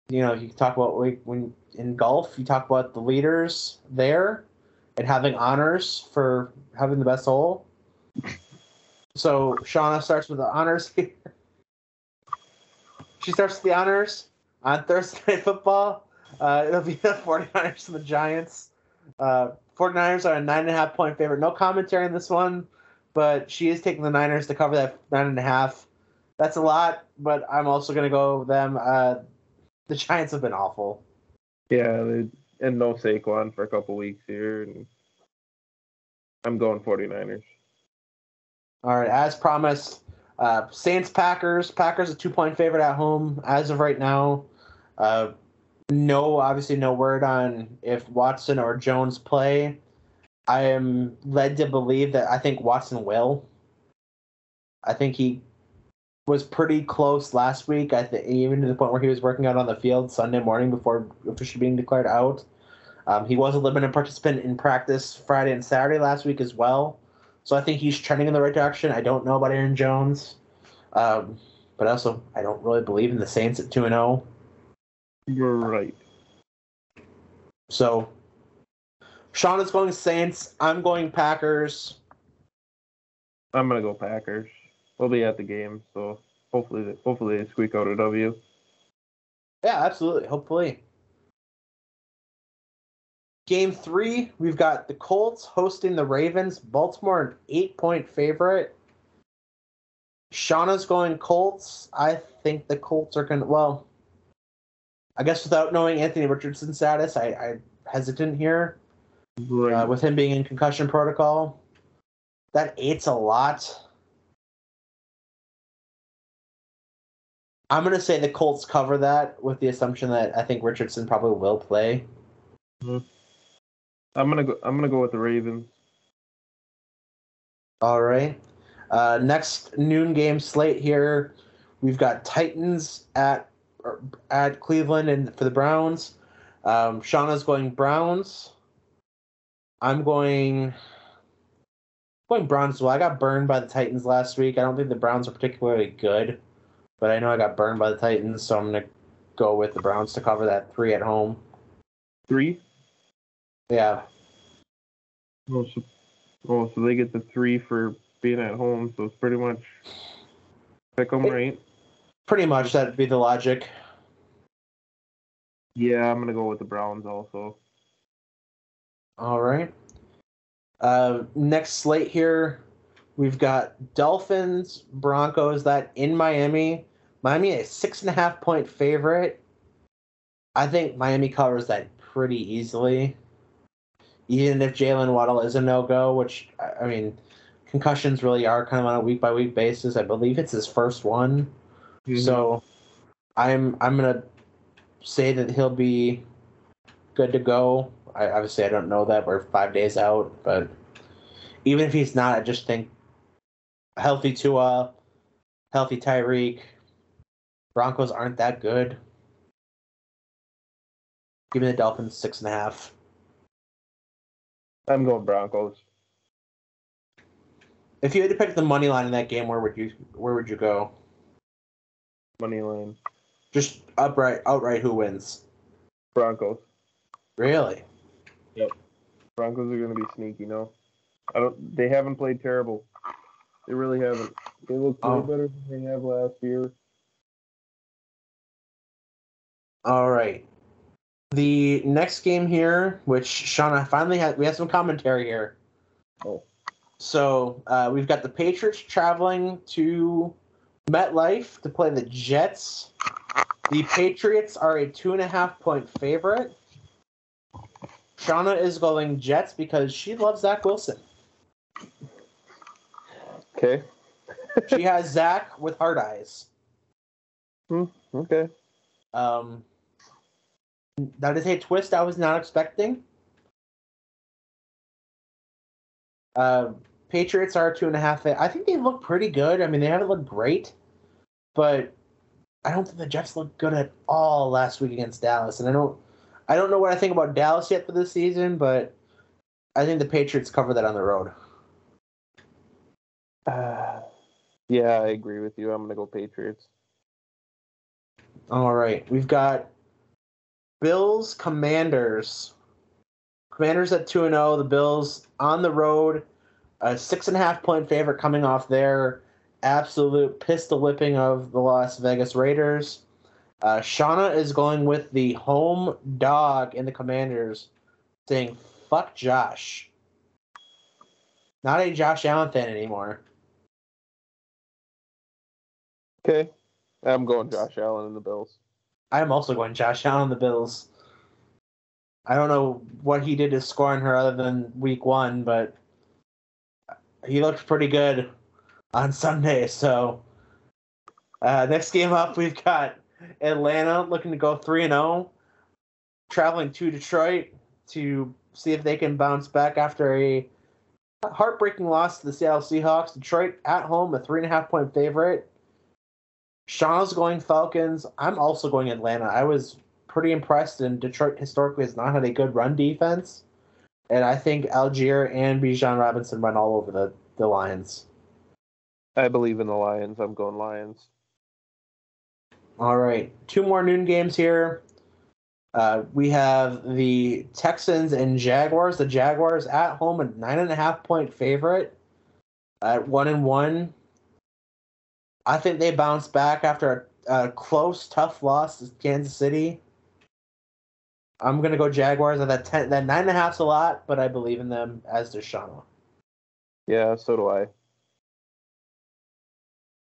You know, you talk about when in golf, you talk about the leaders there and having honors for having the best hole. So Shauna starts with the honors here. She starts with the honors on Thursday Night Football. Uh, it'll be the 49ers and the Giants. Uh, 49ers are a nine and a half point favorite. No commentary on this one, but she is taking the Niners to cover that nine and a half. That's a lot, but I'm also going to go with them. Uh, the Giants have been awful. Yeah, they, and no Saquon for a couple weeks here, and I'm going 49ers. All right, as promised, uh, Saints Packers. Packers a two point favorite at home as of right now. Uh, no, obviously, no word on if Watson or Jones play. I am led to believe that I think Watson will. I think he was pretty close last week. I think even to the point where he was working out on the field Sunday morning before officially being declared out. Um, he was a limited participant in practice Friday and Saturday last week as well. So I think he's trending in the right direction. I don't know about Aaron Jones, um, but also I don't really believe in the Saints at two and zero. You're right. So Sean is going Saints. I'm going Packers. I'm gonna go Packers. We'll be at the game, so hopefully, they, hopefully they squeak out a W. Yeah, absolutely. Hopefully. Game three, we've got the Colts hosting the Ravens. Baltimore an eight point favorite. Shauna's going Colts. I think the Colts are going to, well, I guess without knowing Anthony Richardson's status, I, I hesitant here Right. uh, with him being in concussion protocol. That eight's a lot. I'm going to say the Colts cover that with the assumption that I think Richardson probably will play. I'm gonna go. I'm gonna go with the Ravens. All right. Uh, next noon game slate here, we've got Titans at at Cleveland and for the Browns. Um, Shauna's going Browns. I'm going going Browns well. I got burned by the Titans last week. I don't think the Browns are particularly good, but I know I got burned by the Titans, so I'm gonna go with the Browns to cover that three at home. Three. Yeah, Oh, so, oh, so they get the three for being at home. So it's pretty much pick 'em It- right. pretty much that'd be the logic. Yeah, I'm gonna go with the Browns also. All right. Uh, next slate here, we've got Dolphins, Broncos. That in Miami. Miami a six and a half point favorite. I think Miami covers that pretty easily. Even if Jaylen Waddle is a no go, which I mean, concussions really are kind of on a week by week basis. I believe it's his first one. Mm-hmm. So I'm I'm gonna say that he'll be good to go. I obviously I don't know that we're five days out, but even if he's not, I just think healthy Tua, healthy Tyreek, Broncos aren't that good. Give me the Dolphins six and a half. I'm going Broncos. If you had to pick the money line in that game, where would you where would you go? Money line. Just upright outright who wins? Broncos. Really? Yep. Broncos are gonna be sneaky. No, I don't. They haven't played terrible. They really haven't. They look Oh. better than they have last year. All right. The next game here, which Shauna finally had, we have some commentary here. Oh. So uh, we've got the Patriots traveling to MetLife to play the Jets. The Patriots are a two and a half point favorite. Shauna is going Jets because she loves Zach Wilson. Okay. She has Zach with hard eyes. Hmm. Okay. Um, that is a twist I was not expecting. Uh, Patriots are two and a half. I think they look pretty good. I mean, they haven't looked great, but I don't think the Jets looked good at all last week against Dallas. And I don't, I don't know what I think about Dallas yet for this season, but I think the Patriots cover that on the road. Uh, yeah, I agree with you. I'm gonna go Patriots. All right, we've got Bills Commanders. Commanders at two and zero. The Bills on the road, a six and a half point favorite coming off their absolute pistol whipping of the Las Vegas Raiders. Uh, Shauna is going with the home dog in the Commanders, saying "fuck Josh." Not a Josh Allen fan anymore. Okay. I'm going Josh Allen and the Bills. I'm also going Josh Allen and the Bills. I don't know what he did to score on her other than week one, but he looked pretty good on Sunday. So uh, next game up, we've got Atlanta looking to go three and zero, traveling to Detroit to see if they can bounce back after a heartbreaking loss to the Seattle Seahawks. Detroit at home, a three and a half point favorite. Shauna's going Falcons. I'm also going Atlanta. I was pretty impressed, and Detroit historically has not had a good run defense. And I think Allgeier and Bijan Robinson run all over the, the Lions. I believe in the Lions. I'm going Lions. All right. Two more noon games here. Uh, we have the Texans and Jaguars. The Jaguars at home, a nine and a half point favorite at one and one. I think they bounce back after a, a close, tough loss to Kansas City. I'm gonna go Jaguars. At that ten, that nine and a half's a lot, but I believe in them as does Shauna. Yeah, so do I.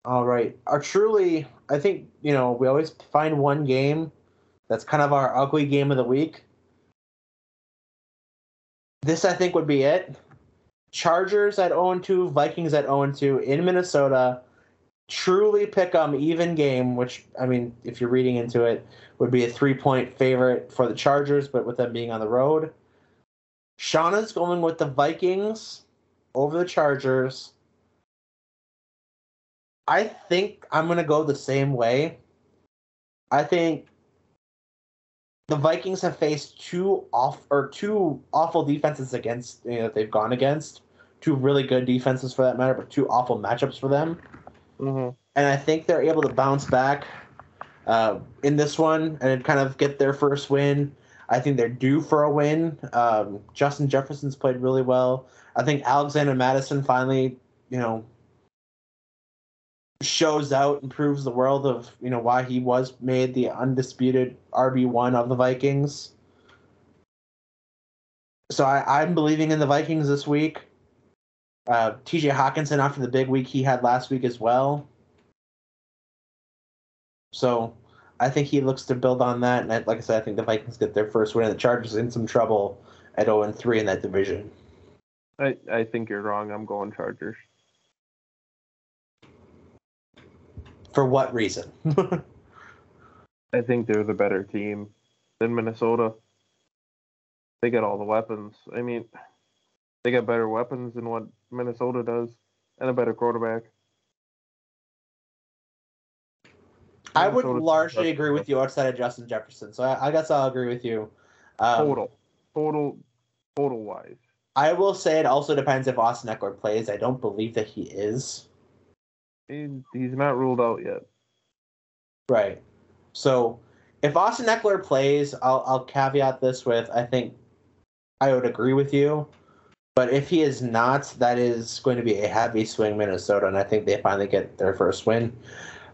All right, our truly, I think you know we always find one game that's kind of our ugly game of the week. This I think would be it. Chargers at 0 2, Vikings at 0 2 in Minnesota truly pick 'em even game, which I mean, if you're reading into it, would be a three point favorite for the Chargers, but with them being on the road. Shauna's going with the Vikings over the Chargers. I think I'm gonna go the same way. I think the Vikings have faced two off or two awful defenses against you know that they've gone against. Two really good defenses for that matter, but two awful matchups for them. Mm-hmm. And I think they're able to bounce back uh, in this one and kind of get their first win. I think they're due for a win. Um, Justin Jefferson's played really well. I think Alexander Mattison finally, you know, shows out and proves the world of you know why he was made the undisputed RB one of the Vikings. So I, I'm believing in the Vikings this week. Uh, TJ Hockenson after the big week he had last week as well. So I think he looks to build on that. And I, like I said, I think the Vikings get their first win. And the Chargers in some trouble at 0 and 3 in that division. I, I think you're wrong. I'm going Chargers. For what reason? I think they're the better team than Minnesota. They got all the weapons. I mean, they got better weapons than what Minnesota does, and a better quarterback. I would largely agree with you outside of Justin Jefferson. So I, I guess I'll agree with you. Um, Total, total, total wise. I will say it also depends if Austin Ekeler plays. I don't believe that he is. He, he's not ruled out yet. Right. So if Austin Ekeler plays, I'll, I'll caveat this with I think I would agree with you. But if he is not, that is going to be a heavy swing Minnesota, and I think they finally get their first win.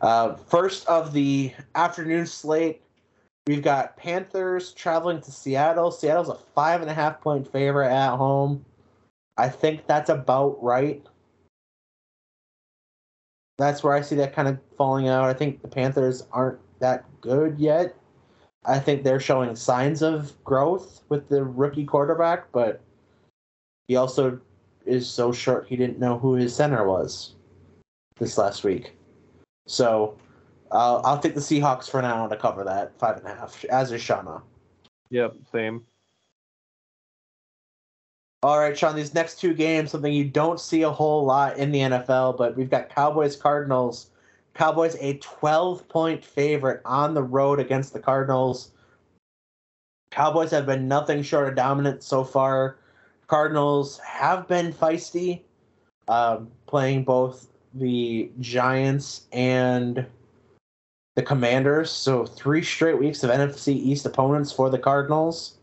Uh, first of the afternoon slate, We've got Panthers traveling to Seattle. Seattle's a five and a half point favorite at home. I think that's about right. That's where I see that kind of falling out. I think the Panthers aren't that good yet. I think they're showing signs of growth with the rookie quarterback, but he also is so short he didn't know who his center was this last week. So uh, I'll take the Seahawks for now to cover that five and a half, as is Shauna. Yep, same. All right, Sean, these next two games, something you don't see a whole lot in the NFL, but we've got Cowboys Cardinals. Cowboys a 12 point favorite on the road against the Cardinals. Cowboys have been nothing short of dominant so far. Cardinals have been feisty, um, playing both the Giants and the Commanders. So three straight weeks of NFC East opponents for the Cardinals.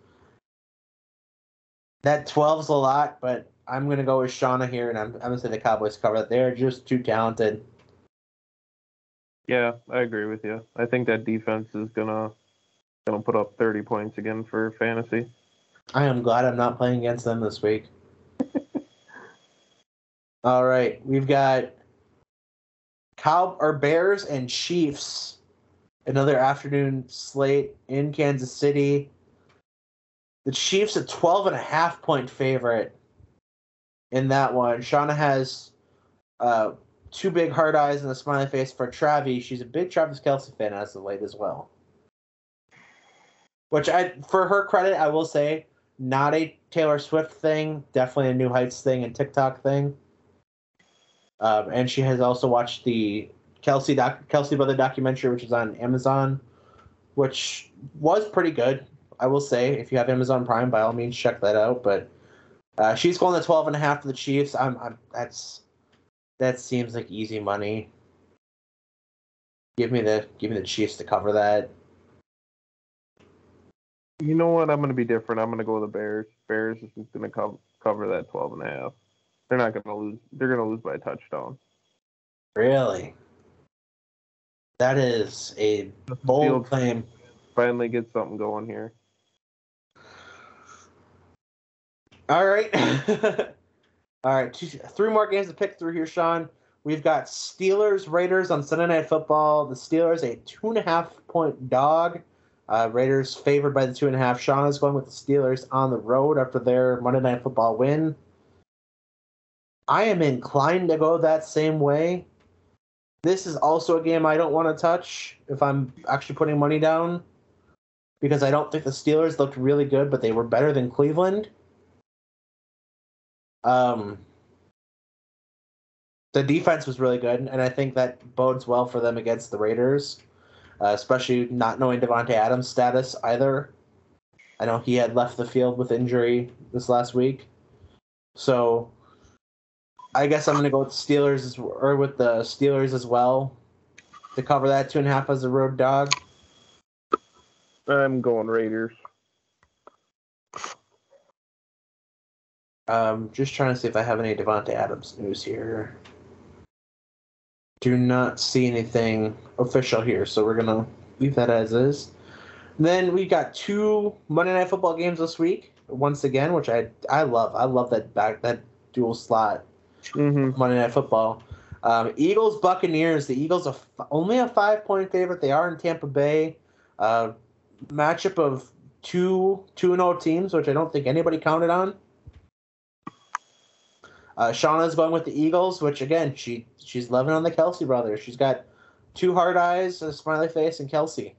That 12's a lot, but I'm gonna go with Shauna here, and I'm, I'm gonna say the Cowboys cover that. They're just too talented. Yeah, I agree with you. I think that defense is gonna gonna put up 30 points again for fantasy. I am glad I'm not playing against them this week. All right, we've got Cow or Bears and Chiefs. Another afternoon slate in Kansas City. The Chiefs a 12 and a half point favorite in that one. Shauna has uh, two big hard eyes and a smiley face for Travi. She's a big Travis Kelce fan as of late as well. Which I, for her credit, I will say, not a Taylor Swift thing, definitely a New Heights thing and TikTok thing. Um, and she has also watched the Kelce doc, Kelce brother documentary, which is on Amazon, which was pretty good. I will say, if you have Amazon Prime, by all means, check that out. But uh, she's going to 12 and a half for the Chiefs. I'm, I'm that's that seems like easy money. Give me the give me the Chiefs to cover that. You know what? I'm going to be different. I'm going to go with the Bears. Bears is going to co- cover that 12 and a half. They're not going to lose. They're going to lose by a touchdown. Really? That is a bold Field claim. Finally get something going here. All right. All right. Two, three more games to pick through here, Sean. We've got Steelers Raiders on Sunday Night Football. The Steelers a two and a half point dog. Uh, Raiders favored by the two and a half. Sean is going with the Steelers on the road after their Monday Night Football win. I am inclined to go that same way. This is also a game I don't want to touch if I'm actually putting money down because I don't think the Steelers looked really good, but they were better than Cleveland. Um, the defense was really good, and I think that bodes well for them against the Raiders, uh, especially not knowing Davante Adams' status either. I know he had left the field with injury this last week, so I guess I'm going to go with the Steelers or with the Steelers as well to cover that two and a half as a road dog. I'm going Raiders. Um, just trying to see if I have any Davante Adams news here. Do not see anything official here, so we're gonna leave that as is. Then we got two Monday Night Football games this week once again, which I I love. I love that back that dual slot mm-hmm. Monday Night Football. Um, Eagles Buccaneers. The Eagles are f- only a five point favorite. They are in Tampa Bay. Uh, matchup of two two and zero teams, which I don't think anybody counted on. Uh, Shauna's going with the Eagles, which again she she's loving on the Kelce brothers. She's got two hard eyes, a smiley face, and Kelce.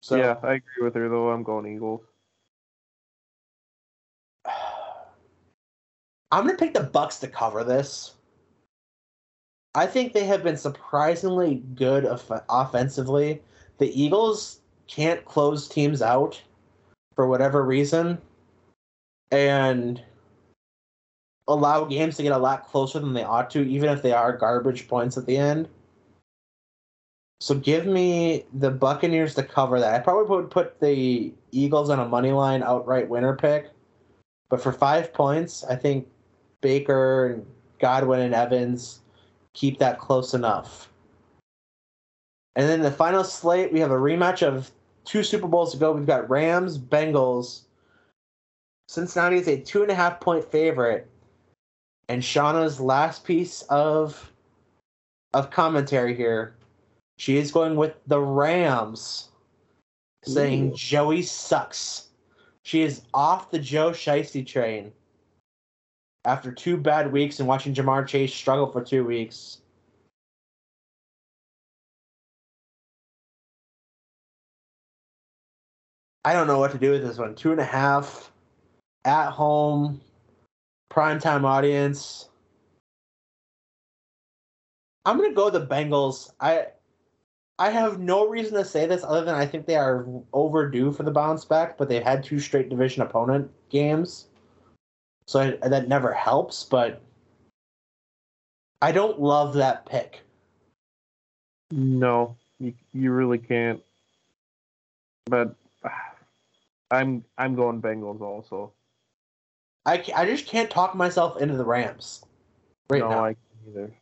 So, yeah, I agree with her though. I'm going Eagles. I'm gonna pick the Bucks to cover this. I think they have been surprisingly good off- offensively. The Eagles can't close teams out for whatever reason, and allow games to get a lot closer than they ought to, even if they are garbage points at the end. So give me the Buccaneers to cover that. I probably would put the Eagles on a money line outright winner pick, but for five points, I think Baker and Godwin and Evans keep that close enough. And then the final slate, we have a rematch of two Super Bowls to go. We've got Rams, Bengals. Cincinnati is a two and a half point favorite. And Shauna's last piece of of commentary here. She is going with the Rams, saying Ooh. Joey sucks. She is off the Joe Shiesty train after two bad weeks and watching Ja'Marr Chase struggle for two weeks. I don't know what to do with this one. Two and a half at home, primetime audience. I'm gonna go the Bengals. I I have no reason to say this other than I think they are overdue for the bounce back, but they've had two straight division opponent games, so I, that never helps. But I don't love that pick. No, you you really can't. But I'm I'm going Bengals also. I, I just can't talk myself into the Rams right no, now. I can't either.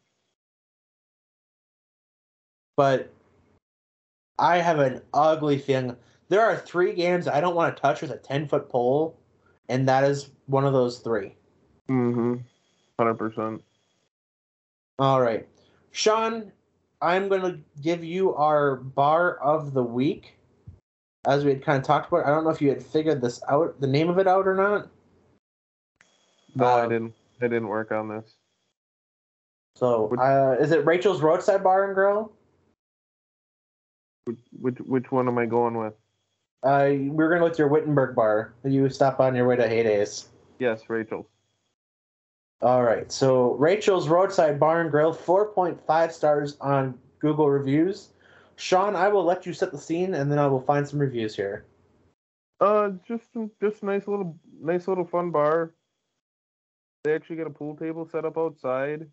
but I have an ugly feeling. There are three games I don't want to touch with a 10 foot pole, and that is one of those three. Mm-hmm. Hundred percent. All right. Sean, I'm going to give you our bar of the week. As we had kind of talked about, I don't know if you had figured this out, the name of it out or not. No, I Um, didn't. I didn't work on this. So, uh, is it Rachel's Roadside Bar and Grill? Which which, which one am I going with? Uh, we're going with your Wittenberg bar you stop on your way to Heydays. Yes, Rachel. All right. So Rachel's Roadside Bar and Grill, 4.5 stars on Google reviews. Sean, I will let you set the scene, and then I will find some reviews here. Uh, just just nice little nice little fun bar. They actually got a pool table set up outside.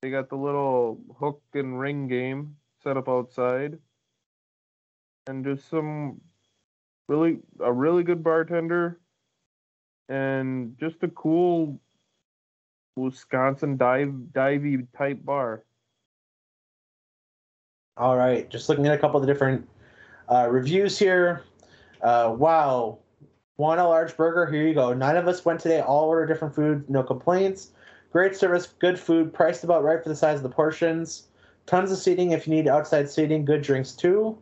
They got the little hook and ring game set up outside, and just some really a really good bartender, and just a cool Wisconsin dive divey type bar. All right. Just looking at a couple of the different uh, reviews here. Uh, wow. Want a large burger? Here you go. Nine of us went today. All order different food. No complaints. Great service. Good food. Priced about right for the size of the portions. Tons of seating if you need outside seating. Good drinks too.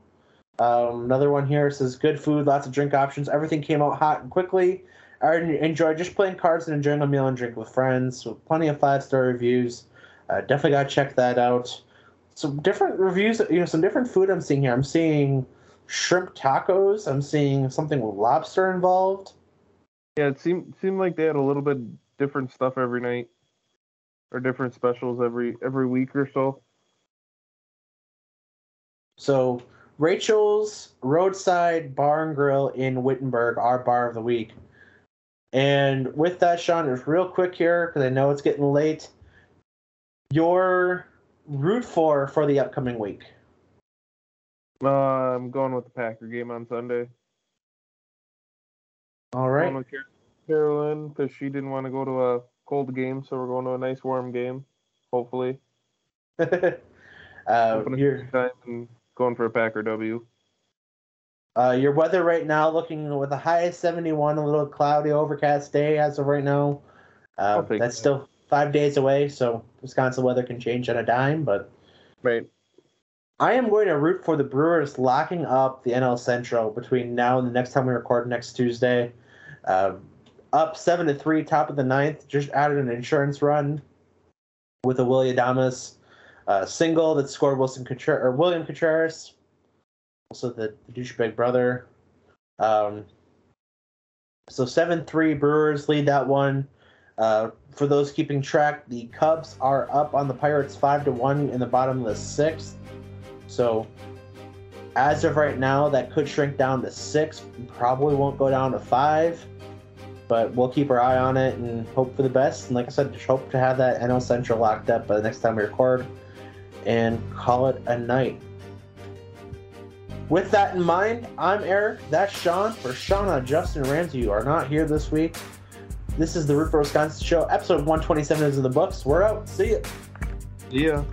Um, another one here says good food, lots of drink options. Everything came out hot and quickly. I enjoyed just playing cards and enjoying a meal and drink with friends. So plenty of five star reviews. Uh, definitely got to check that out. Some different reviews, you know, some different food I'm seeing here. I'm seeing shrimp tacos. I'm seeing something with lobster involved. Yeah, it seemed seemed like they had a little bit different stuff every night, or different specials every every week or so. So Rachel's Roadside Bar and Grill in Wittenberg, our bar of the week. And with that, Sean, just real quick here because I know it's getting late. Your root for for the upcoming week. Uh, I'm going with the Packer game on Sunday. All right. Going with Carolyn because she didn't want to go to a cold game, so we're going to a nice warm game. Hopefully, uh, Open a your time going for a Packer W. uh, your weather right now looking with a high of 71, a little cloudy, overcast day as of right now. Uh, that's that. still five days away, so Wisconsin weather can change on a dime. But Right. I am going to root for the Brewers locking up the NL Central between now and the next time we record next Tuesday. Uh, up seven to three, top of the ninth. Just added an insurance run with a Willy Adames uh, single that scored Willson Contreras, or William Contreras, also the, the douchebag brother. Um, so seven three Brewers lead that one. Uh, for those keeping track, the Cubs are up on the Pirates five to one in the bottom of the sixth. So as of right now, that could shrink down to six. Probably won't go down to five, but we'll keep our eye on it and hope for the best. And like I said, just hope to have that NL Central locked up by the next time we record, and call it a night. With that in mind, I'm Eric. That's Sean. For Shauna, Justin, Ramsey, you are not here this week. This is the Root for Wisconsin show. Episode 127 is in the books. We're out. See ya. Yeah.